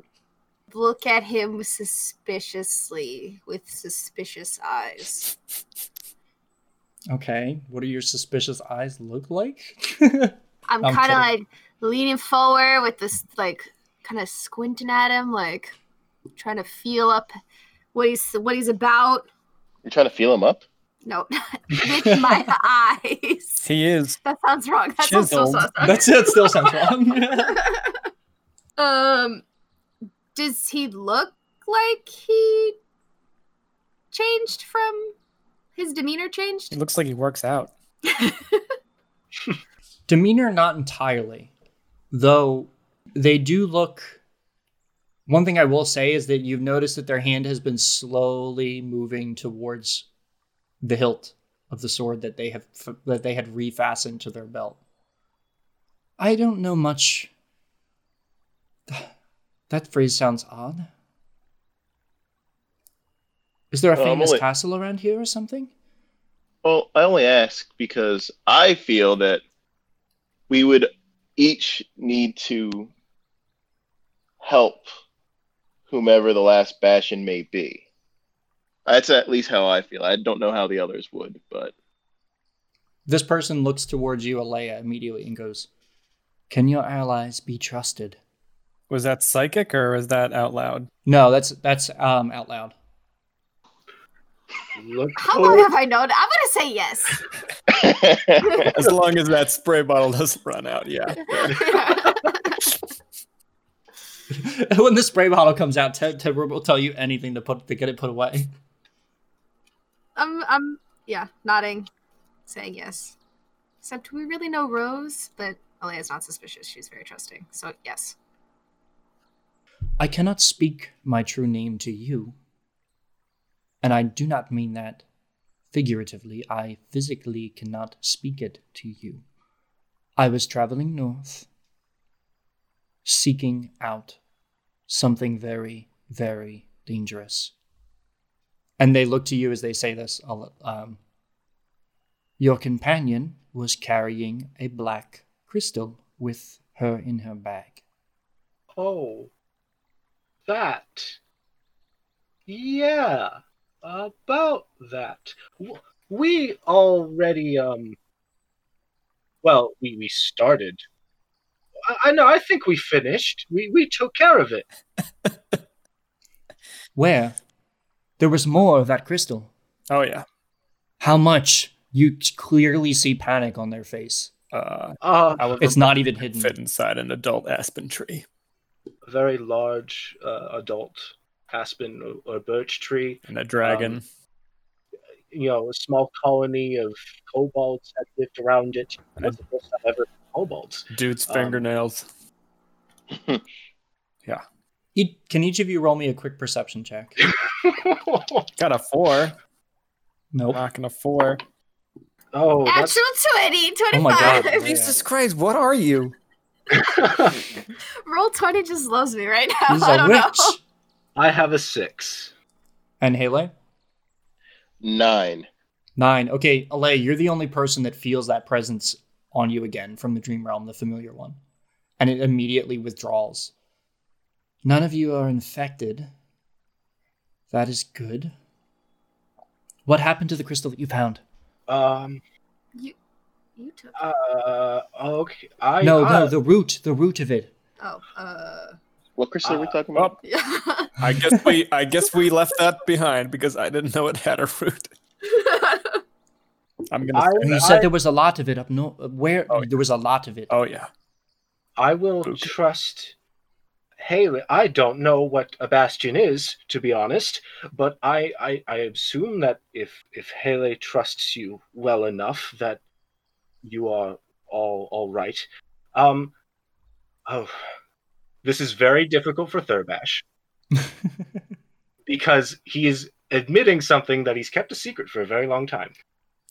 look at him suspiciously with suspicious eyes. Okay, what do your suspicious eyes look like? I'm, I'm kind of like leaning forward with this, like, kind of squinting at him, like trying to feel up what he's what he's about. You're trying to feel him up. No, with my eyes. He is. That sounds wrong. That sounds so Chiseled. so. That's it. Still sounds wrong. um, does he look like he changed from his demeanor changed? He looks like he works out. Demeanor, not entirely, though they do look. One thing I will say is that you've noticed that their hand has been slowly moving towards the hilt of the sword that they have that they had refastened to their belt. I don't know much. That phrase sounds odd. Is there a I'm famous only- castle around here or something? Well, I only ask because I feel that we would each need to help whomever the last bastion may be. That's at least how I feel. I don't know how the others would, but This person looks towards you, Alea, immediately and goes, Can your allies be trusted? Was that psychic or was that out loud? No, that's that's um out loud. Look How long have I known? I'm gonna say yes. As long as that spray bottle doesn't run out, yeah. when the spray bottle comes out, Ted, Ted will tell you anything to put to get it put away. I'm, I'm, yeah, nodding, saying yes. Except we really know Rose, but Alea's not suspicious. She's very trusting. So yes. I cannot speak my true name to you. And I do not mean that figuratively. I physically cannot speak it to you. I was traveling north, seeking out something very, very dangerous. And they look to you as they say this. Um, your companion was carrying a black crystal with her in her bag. Oh, that. Yeah, about that. We already, um. Well, we, we started. I, I know, I think we finished. We, we took care of it. Where? There was more of that crystal. Oh yeah. How much? You clearly see panic on their face. Uh, Uh, It's not even hidden. fit inside an adult aspen tree a very large uh, adult aspen or, or birch tree. and a dragon. Um, You know, a small colony of kobolds had lived around it. And That's the first time ever kobolds. Dude's um, fingernails. E- Can each of you roll me a quick perception check? Got a four. Nope. Knocking a four. oh, that's Actual 20, 25. Oh my God, yeah. Jesus Christ, what are you? Roll 20 just loves me right now. He's I a don't witch. know. I have a six. And Haley? nine. Nine. Okay, Alea, you're the only person that feels that presence on you again from the dream realm, the familiar one. And it immediately withdraws. None of you are infected. That is good. What happened to the crystal that you found? Um. You, you took. Uh. Okay. I. no, I, no, the root, the root of it. Oh, uh. What crystal are we Uh, talking about? Yeah. I guess we I guess we left that behind because I didn't know it had a root. I'm gonna I- You that. said there was a lot of it up north. Where? Oh, There was a lot of it. Oh yeah. I will Okay. trust Haley. I don't know what a bastion is, to be honest, but I, I, I assume that if if Haley trusts you well enough, that you are all all right. Um. Oh, this is very difficult for Thurbash because he is admitting something that he's kept a secret for a very long time.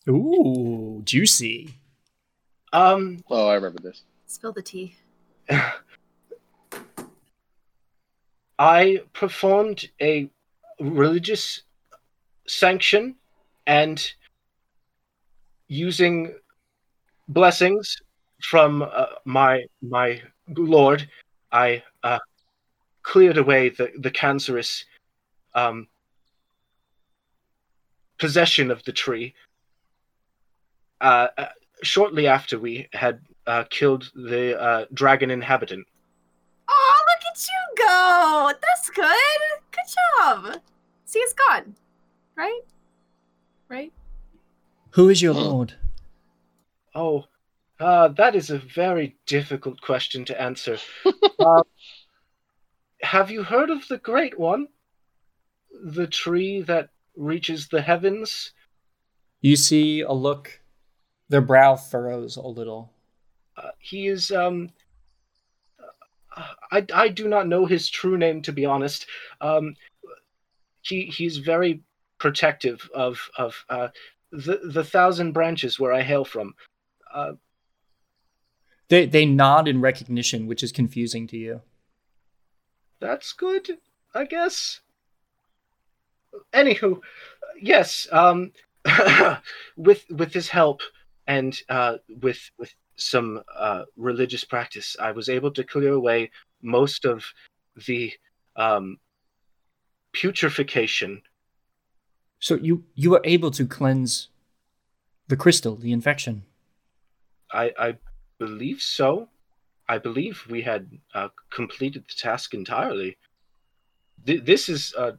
Ooh, juicy. Um. Oh, I remember this. Spill the tea. I performed a religious sanction and using blessings from uh, my my lord I uh, cleared away the, the cancerous um, possession of the tree. Uh, uh, shortly after we had uh, killed the uh, dragon inhabitant. Oh, look at you go! That's good. Good job. See, it's gone. Right? Right? Who is your lord? Oh, uh, that is a very difficult question to answer. uh, have you heard of the Great One? The tree that reaches the heavens? You see a look. Their brow furrows a little. Uh, he is, um. I, I do not know his true name, to be honest. Um, he he's very protective of of uh, the the thousand branches where I hail from. Uh, They they nod in recognition, which is confusing to you. that's good, I guess. Anywho, yes, um, with with his help and uh, with with some uh, religious practice, I was able to clear away most of the um, putrefaction. So you you were able to cleanse the crystal, the infection. I, I believe so. I believe we had uh, completed the task entirely. Th- this is, uh,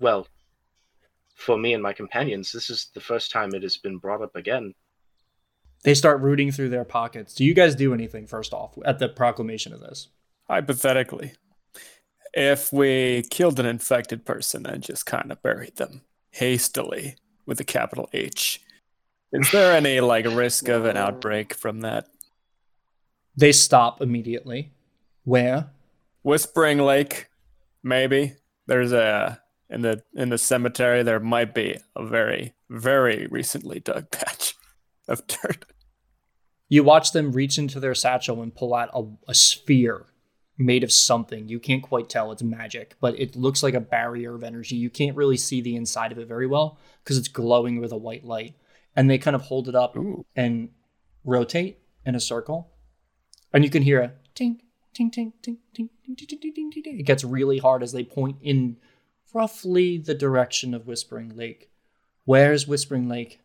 well, for me and my companions, this is the first time it has been brought up again. They start rooting through their pockets. Do you guys do anything first off at the proclamation of this? Hypothetically, if we killed an infected person and just kind of buried them hastily with a capital H, is there any like risk of an outbreak from that? They stop immediately. Where? Whispering Lake, maybe. There's a in the in the cemetery there might be a very very recently dug patch of dirt. You watch them reach into their satchel and pull out a, a sphere made of something. You can't quite tell it's magic, but it looks like a barrier of energy. You can't really see the inside of it very well because it's glowing with a white light. And they kind of hold it up Ooh. and rotate in a circle. And you can hear a ting, ting, ting, ting, ting, ting, ting, ting, ting, ting, ting. It gets really hard as they point in roughly the direction of Whispering Lake. Where's Whispering Lake?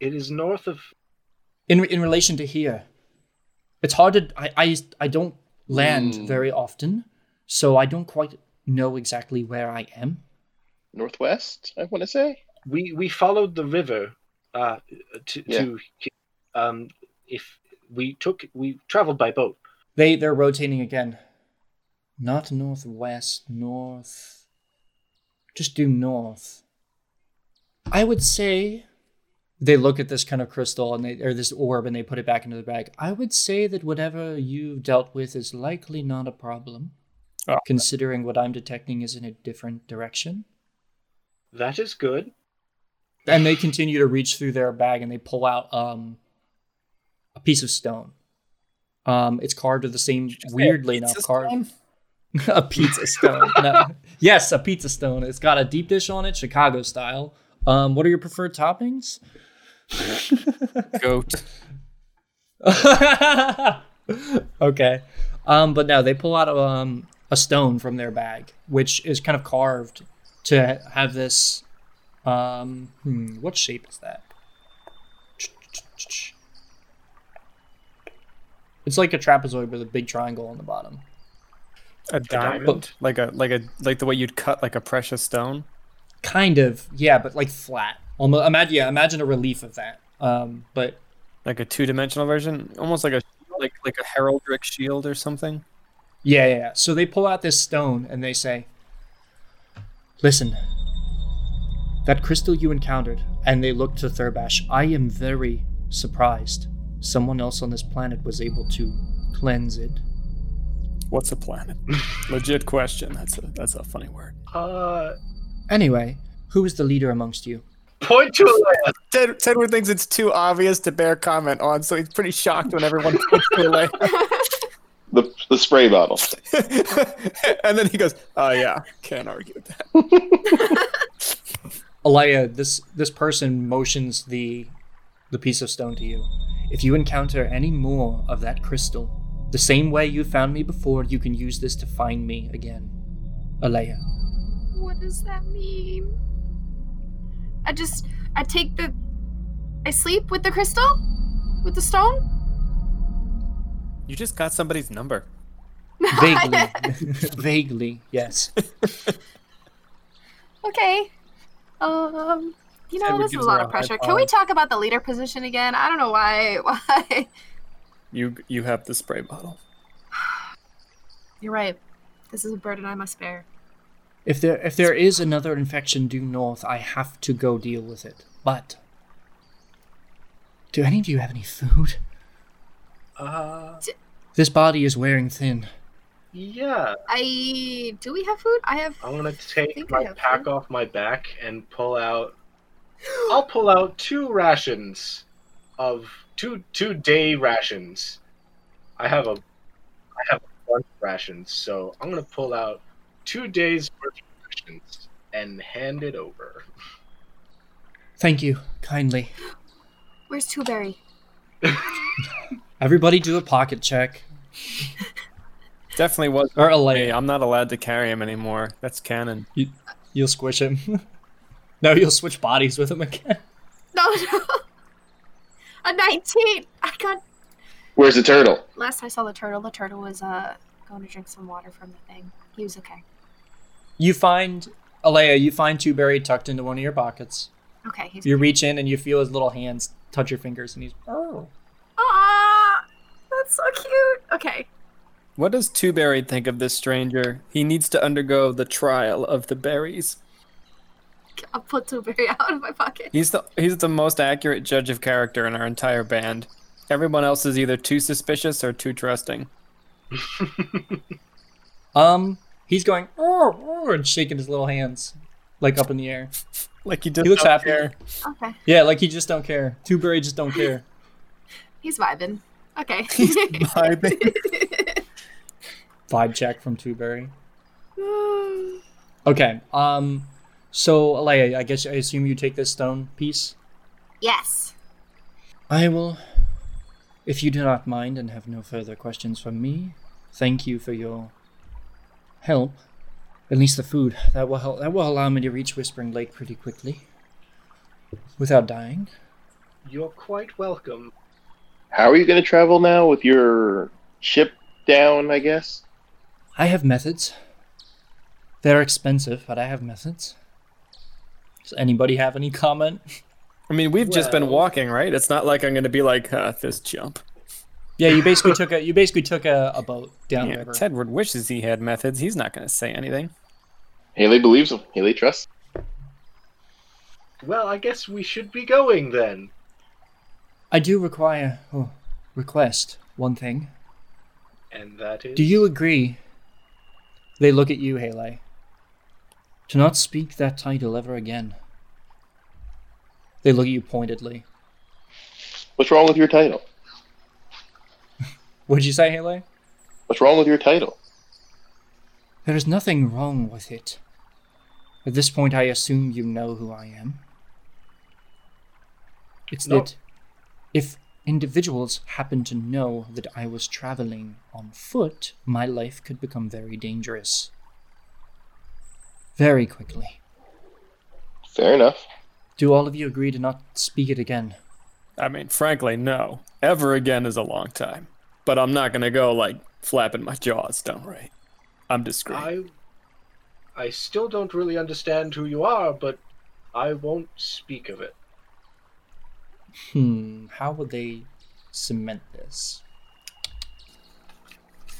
It is north of. in in relation to here it's hard to i i, I don't land Hmm. very often so i don't quite know exactly where i am Northwest, I want to say. We we followed the river uh, to Yeah. to. Um, if we took we traveled by boat. they they're rotating again not northwest north just do north i would say they look at this kind of crystal and they or this orb and they put it back into the bag. I would say that whatever you've dealt with is likely not a problem Oh. considering what i'm detecting is in a different direction. That is good. and they continue to reach through their bag and they pull out um a piece of stone. Um it's carved of the same weirdly enough carved a pizza stone. No. yes a pizza stone. It's got a deep dish on it chicago style. Um what are your preferred toppings Goat. okay um but no they pull out um a stone from their bag which is kind of carved to have this um hmm, what shape is that it's like a trapezoid with a big triangle on the bottom A diamond, diamond? like a like a like the way you'd cut like a precious stone. kind of yeah but like flat almost imagine yeah imagine a relief of that um but like a two-dimensional version, almost like a like like a heraldic shield or something. Yeah, yeah, yeah. So they pull out this stone and they say, Listen, that crystal you encountered, and they look to Thurbash, I am very surprised someone else on this planet was able to cleanse it. What's a planet? Legit question. That's a that's a funny word. Uh, Anyway, who is the leader amongst you? Point to Alea. Ted, Tedward thinks it's too obvious to bear comment on, so he's pretty shocked when everyone points to Elay. The the spray bottle. and then he goes, "Oh yeah, can't argue with that." Alea, this this person motions the the piece of stone to you. If you encounter any more of that crystal, The same way you found me before, you can use this to find me again. Alea. What does that mean? I just I take the I sleep with the crystal? With the stone? You just got somebody's number. Vaguely. Vaguely, yes. okay. Um you know, Edward this is a lot of pressure. Can we talk about the leader position again? I don't know why why You you have the spray bottle. You're right. This is a burden I must bear. If there if there is another infection due north, I have to go deal with it. But do any of you have any food? Uh, This body is wearing thin. yeah. I do we have food? I have I'm gonna take my pack food. off my back and pull out. I'll pull out two rations of two two day rations. I have a I have a bunch of rations, so I'm gonna pull out two days worth of rations and hand it over. Thank you, kindly. Where's Two Berry? Everybody do a pocket check. Definitely was Or me. Alea. I'm not allowed to carry him anymore. That's canon. You'll squish him. no, you'll switch bodies with him again. No, no. A 19. I got Where's the turtle? last I saw the turtle, the turtle was uh going to drink some water from the thing. He was okay. You find Alea, you find Two Berry tucked into one of your pockets. Okay, he's You reach in and you feel his little hands touch your fingers and he's oh. Ah, that's so cute. Okay. What does Two Berry think of this stranger? He needs to undergo the trial of the berries. I'll put Two Berry out of my pocket. He's the he's the most accurate judge of character in our entire band. Everyone else is either too suspicious or too trusting. Um, he's going oh, oh and shaking his little hands like up in the air. Like he, just He looks don't happy. care. Okay. Yeah, like he just don't care. Two Berry just don't care. He's vibing. Okay. He's vibing. Vibe check from Two Berry. Okay. Um, so Alea, I guess I assume you take this stone piece. yes. I will, if you do not mind and have no further questions from me, thank you for your help. At least the food that will help. That will allow me to reach Whispering Lake pretty quickly, without dying. You're quite welcome. How are you going to travel now with your ship down? I guess. I have methods. They're expensive, but I have methods. Does anybody have any comment? I mean, we've just been walking, right? It's not like I'm going to be like, huh, this jump. Yeah, you basically took a you basically took a, a boat down the Yeah, river. Tedward wishes he had methods. He's not going to say anything. Haley believes him. Haley trusts. Well, I guess we should be going then. I do require oh, request one thing. And that is. Do you agree? They look at you, Haley. To not speak that title ever again. They look at you pointedly. What's wrong with your title? What'd you say, Haley? What's wrong with your title? There is nothing wrong with it. At this point, I assume you know who I am. It's No. that if individuals happen to know that I was traveling on foot, my life could become very dangerous. Very quickly. Fair enough. Do all of you agree to not speak it again? I mean, frankly, no. Ever again is a long time. But I'm not going to go, like, flapping my jaws, don't worry. I'm discreet. I. I still don't really understand who you are, but I won't speak of it. Hmm, how would they cement this?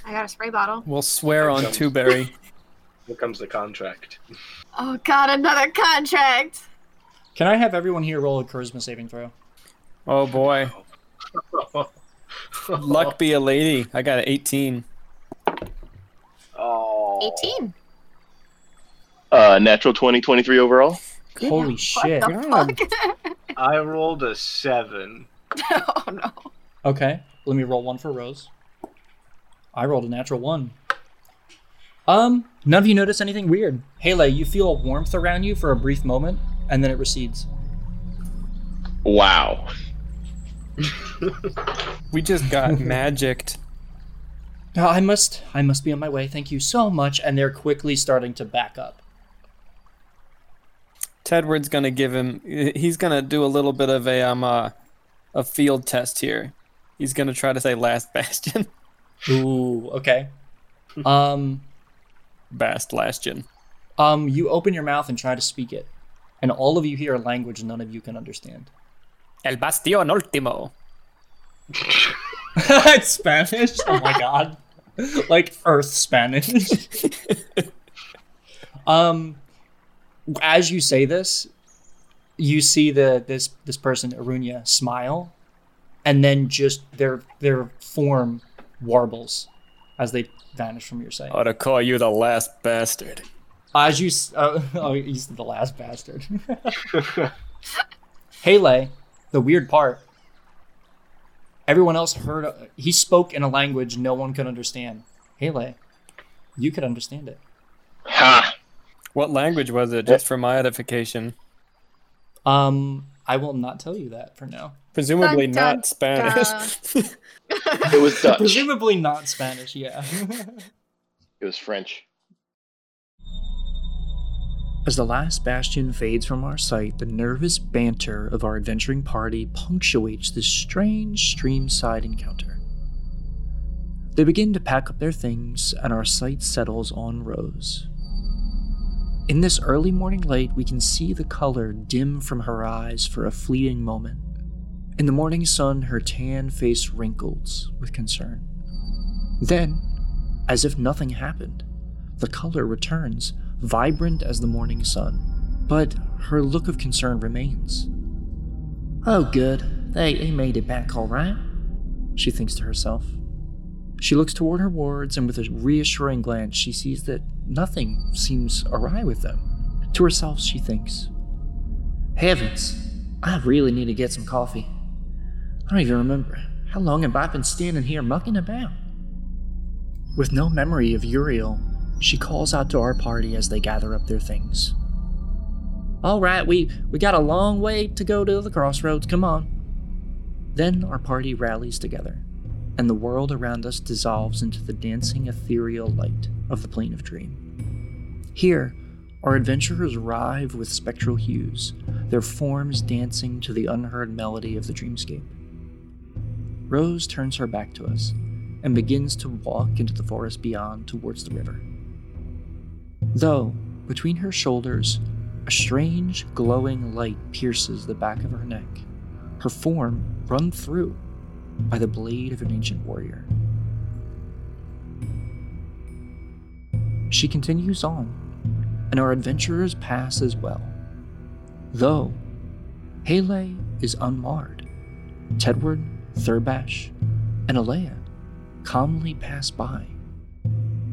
I got a spray bottle. We'll swear on Sounds- Two Berry. Here comes the contract. Oh god, another contract. Can I have everyone here roll a charisma saving throw? Oh boy. Luck be a lady. I got an 18. Oh. 18. Uh, natural 20, 23 overall. Holy shit. What the fuck? I rolled a seven. oh no. Okay, let me roll one for Rose. I rolled a natural one. Um, none of you notice anything weird. Haley, you feel a warmth around you for a brief moment, and then it recedes. Wow. We just got magicked. I must I must be on my way. Thank you so much. And they're quickly starting to back up. Tedward's gonna give him. He's gonna do a little bit of a um uh, a field test here. He's gonna try to say last bastion, Ooh, okay. Um bast bastion. um you open your mouth and try to speak it. And all of you hear a language none of you can understand. El bastión último. it's Spanish. Oh my god. like Earth Spanish. um as you say this, you see the this this person, Arunya smile, and then just their their form warbles as they vanish from your sight. Ought to call you the last bastard. As you, uh, oh, he's the last bastard. Hey Haley, the weird part. Everyone else heard. He spoke in a language no one could understand. Haley, you could understand it. Ha! What language was it? Just for my edification. Um, I will not tell you that for now. Presumably Dun, dun, not Spanish. It was Dutch. Presumably not Spanish. Yeah. It was French. As the last bastion fades from our sight, the nervous banter of our adventuring party punctuates this strange streamside encounter. They begin to pack up their things, and our sight settles on Rose. In this early morning light, we can see the color dim from her eyes for a fleeting moment. In the morning sun, her tan face wrinkles with concern. Then, as if nothing happened, the color returns, vibrant as the morning sun, but her look of concern remains. Oh, good. They, they made it back all right, she thinks to herself. She looks toward her wards, and with a reassuring glance, she sees that nothing seems awry with them. To herself, she thinks, Heavens, I really need to get some coffee. I don't even remember. How long have I been standing here mucking about? With no memory of Uriel, she calls out to our party as they gather up their things. All right, we we got a long way to go to the crossroads. Come on. Then our party rallies together, and the world around us dissolves into the dancing ethereal light of the plane of dream. Here, our adventurers arrive with spectral hues, their forms dancing to the unheard melody of the dreamscape. Rose turns her back to us and begins to walk into the forest beyond towards the river. Though, between her shoulders, a strange glowing light pierces the back of her neck, her form run through by the blade of an ancient warrior. She continues on, and our adventurers pass as well. Though, Haley is unmarred. Tedward, Thurbash, and Alea calmly pass by,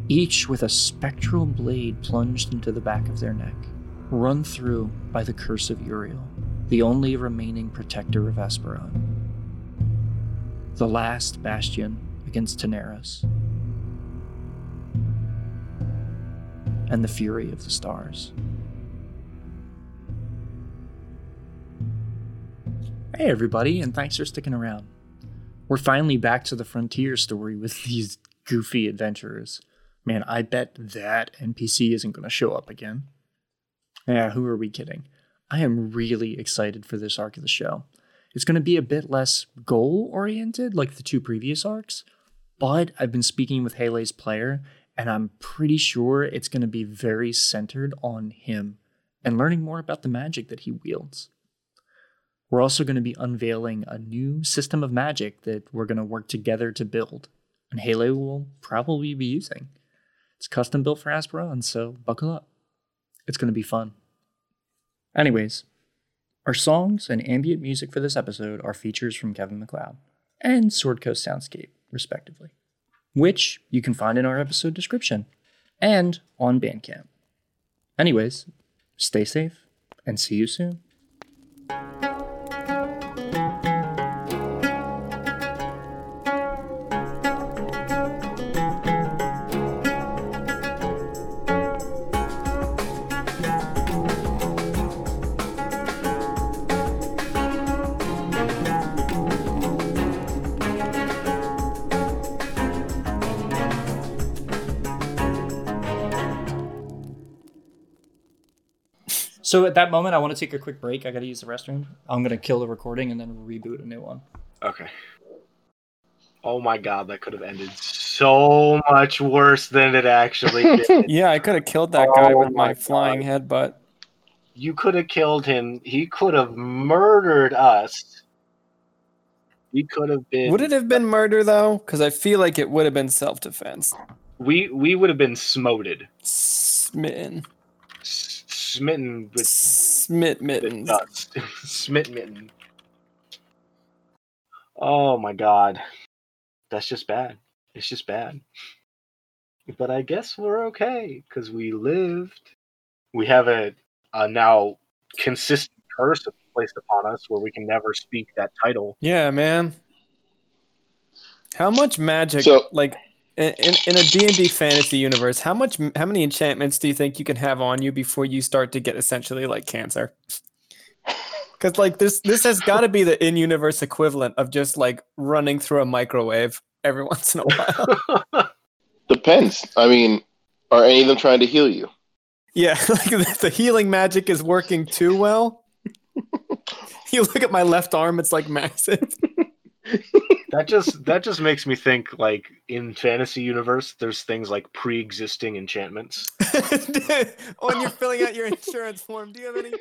each with a spectral blade plunged into the back of their neck, run through by the curse of Uriel, the only remaining protector of Asperran. The last bastion against Teneros. And the fury of the stars. Hey, everybody, and thanks for sticking around. We're finally back to the frontier story with these goofy adventurers. Man, I bet that NPC isn't going to show up again. Yeah, who are we kidding? I am really excited for this arc of the show. It's going to be a bit less goal oriented like the two previous arcs, but I've been speaking with Haley's player, and I'm pretty sure it's going to be very centered on him and learning more about the magic that he wields. We're also going to be unveiling a new system of magic that we're going to work together to build, and Haley will probably be using. It's custom built for Asperran, so buckle up. It's going to be fun. Anyways, our songs and ambient music for this episode are features from Kevin MacLeod and Sword Coast Soundscape, respectively, which you can find in our episode description and on Bandcamp. Anyways, stay safe and see you soon. So at that moment, I want to take a quick break. I got to use the restroom. I'm gonna kill the recording and then reboot a new one. Okay. Oh my god, that could have ended so much worse than it actually did. Yeah, I could have killed that guy Oh with my my flying headbutt. you could have killed him. He could have murdered us. He could have been. Would it have been murder though? Because I feel like it would have been self defense. We we would have been smoted, Smitten. S- smitten with Smit the mittens. dust, smitten. Oh my god, that's just bad. It's just bad. But I guess we're okay because we lived. We have a, a now consistent curse placed upon us where we can never speak that title. Yeah, man. How much magic, So- like in, in a D and D fantasy universe, how much, how many enchantments do you think you can have on you before you start to get essentially like cancer? Because like this, this has got to be the in-universe equivalent of just like running through a microwave every once in a while. Depends. I mean, are any of them trying to heal you? yeah, like the healing magic is working too well. you look at my left arm; it's like massive. That just that just makes me think like in fantasy universe, there's things like pre-existing enchantments. when you're filling out your insurance form, do you have any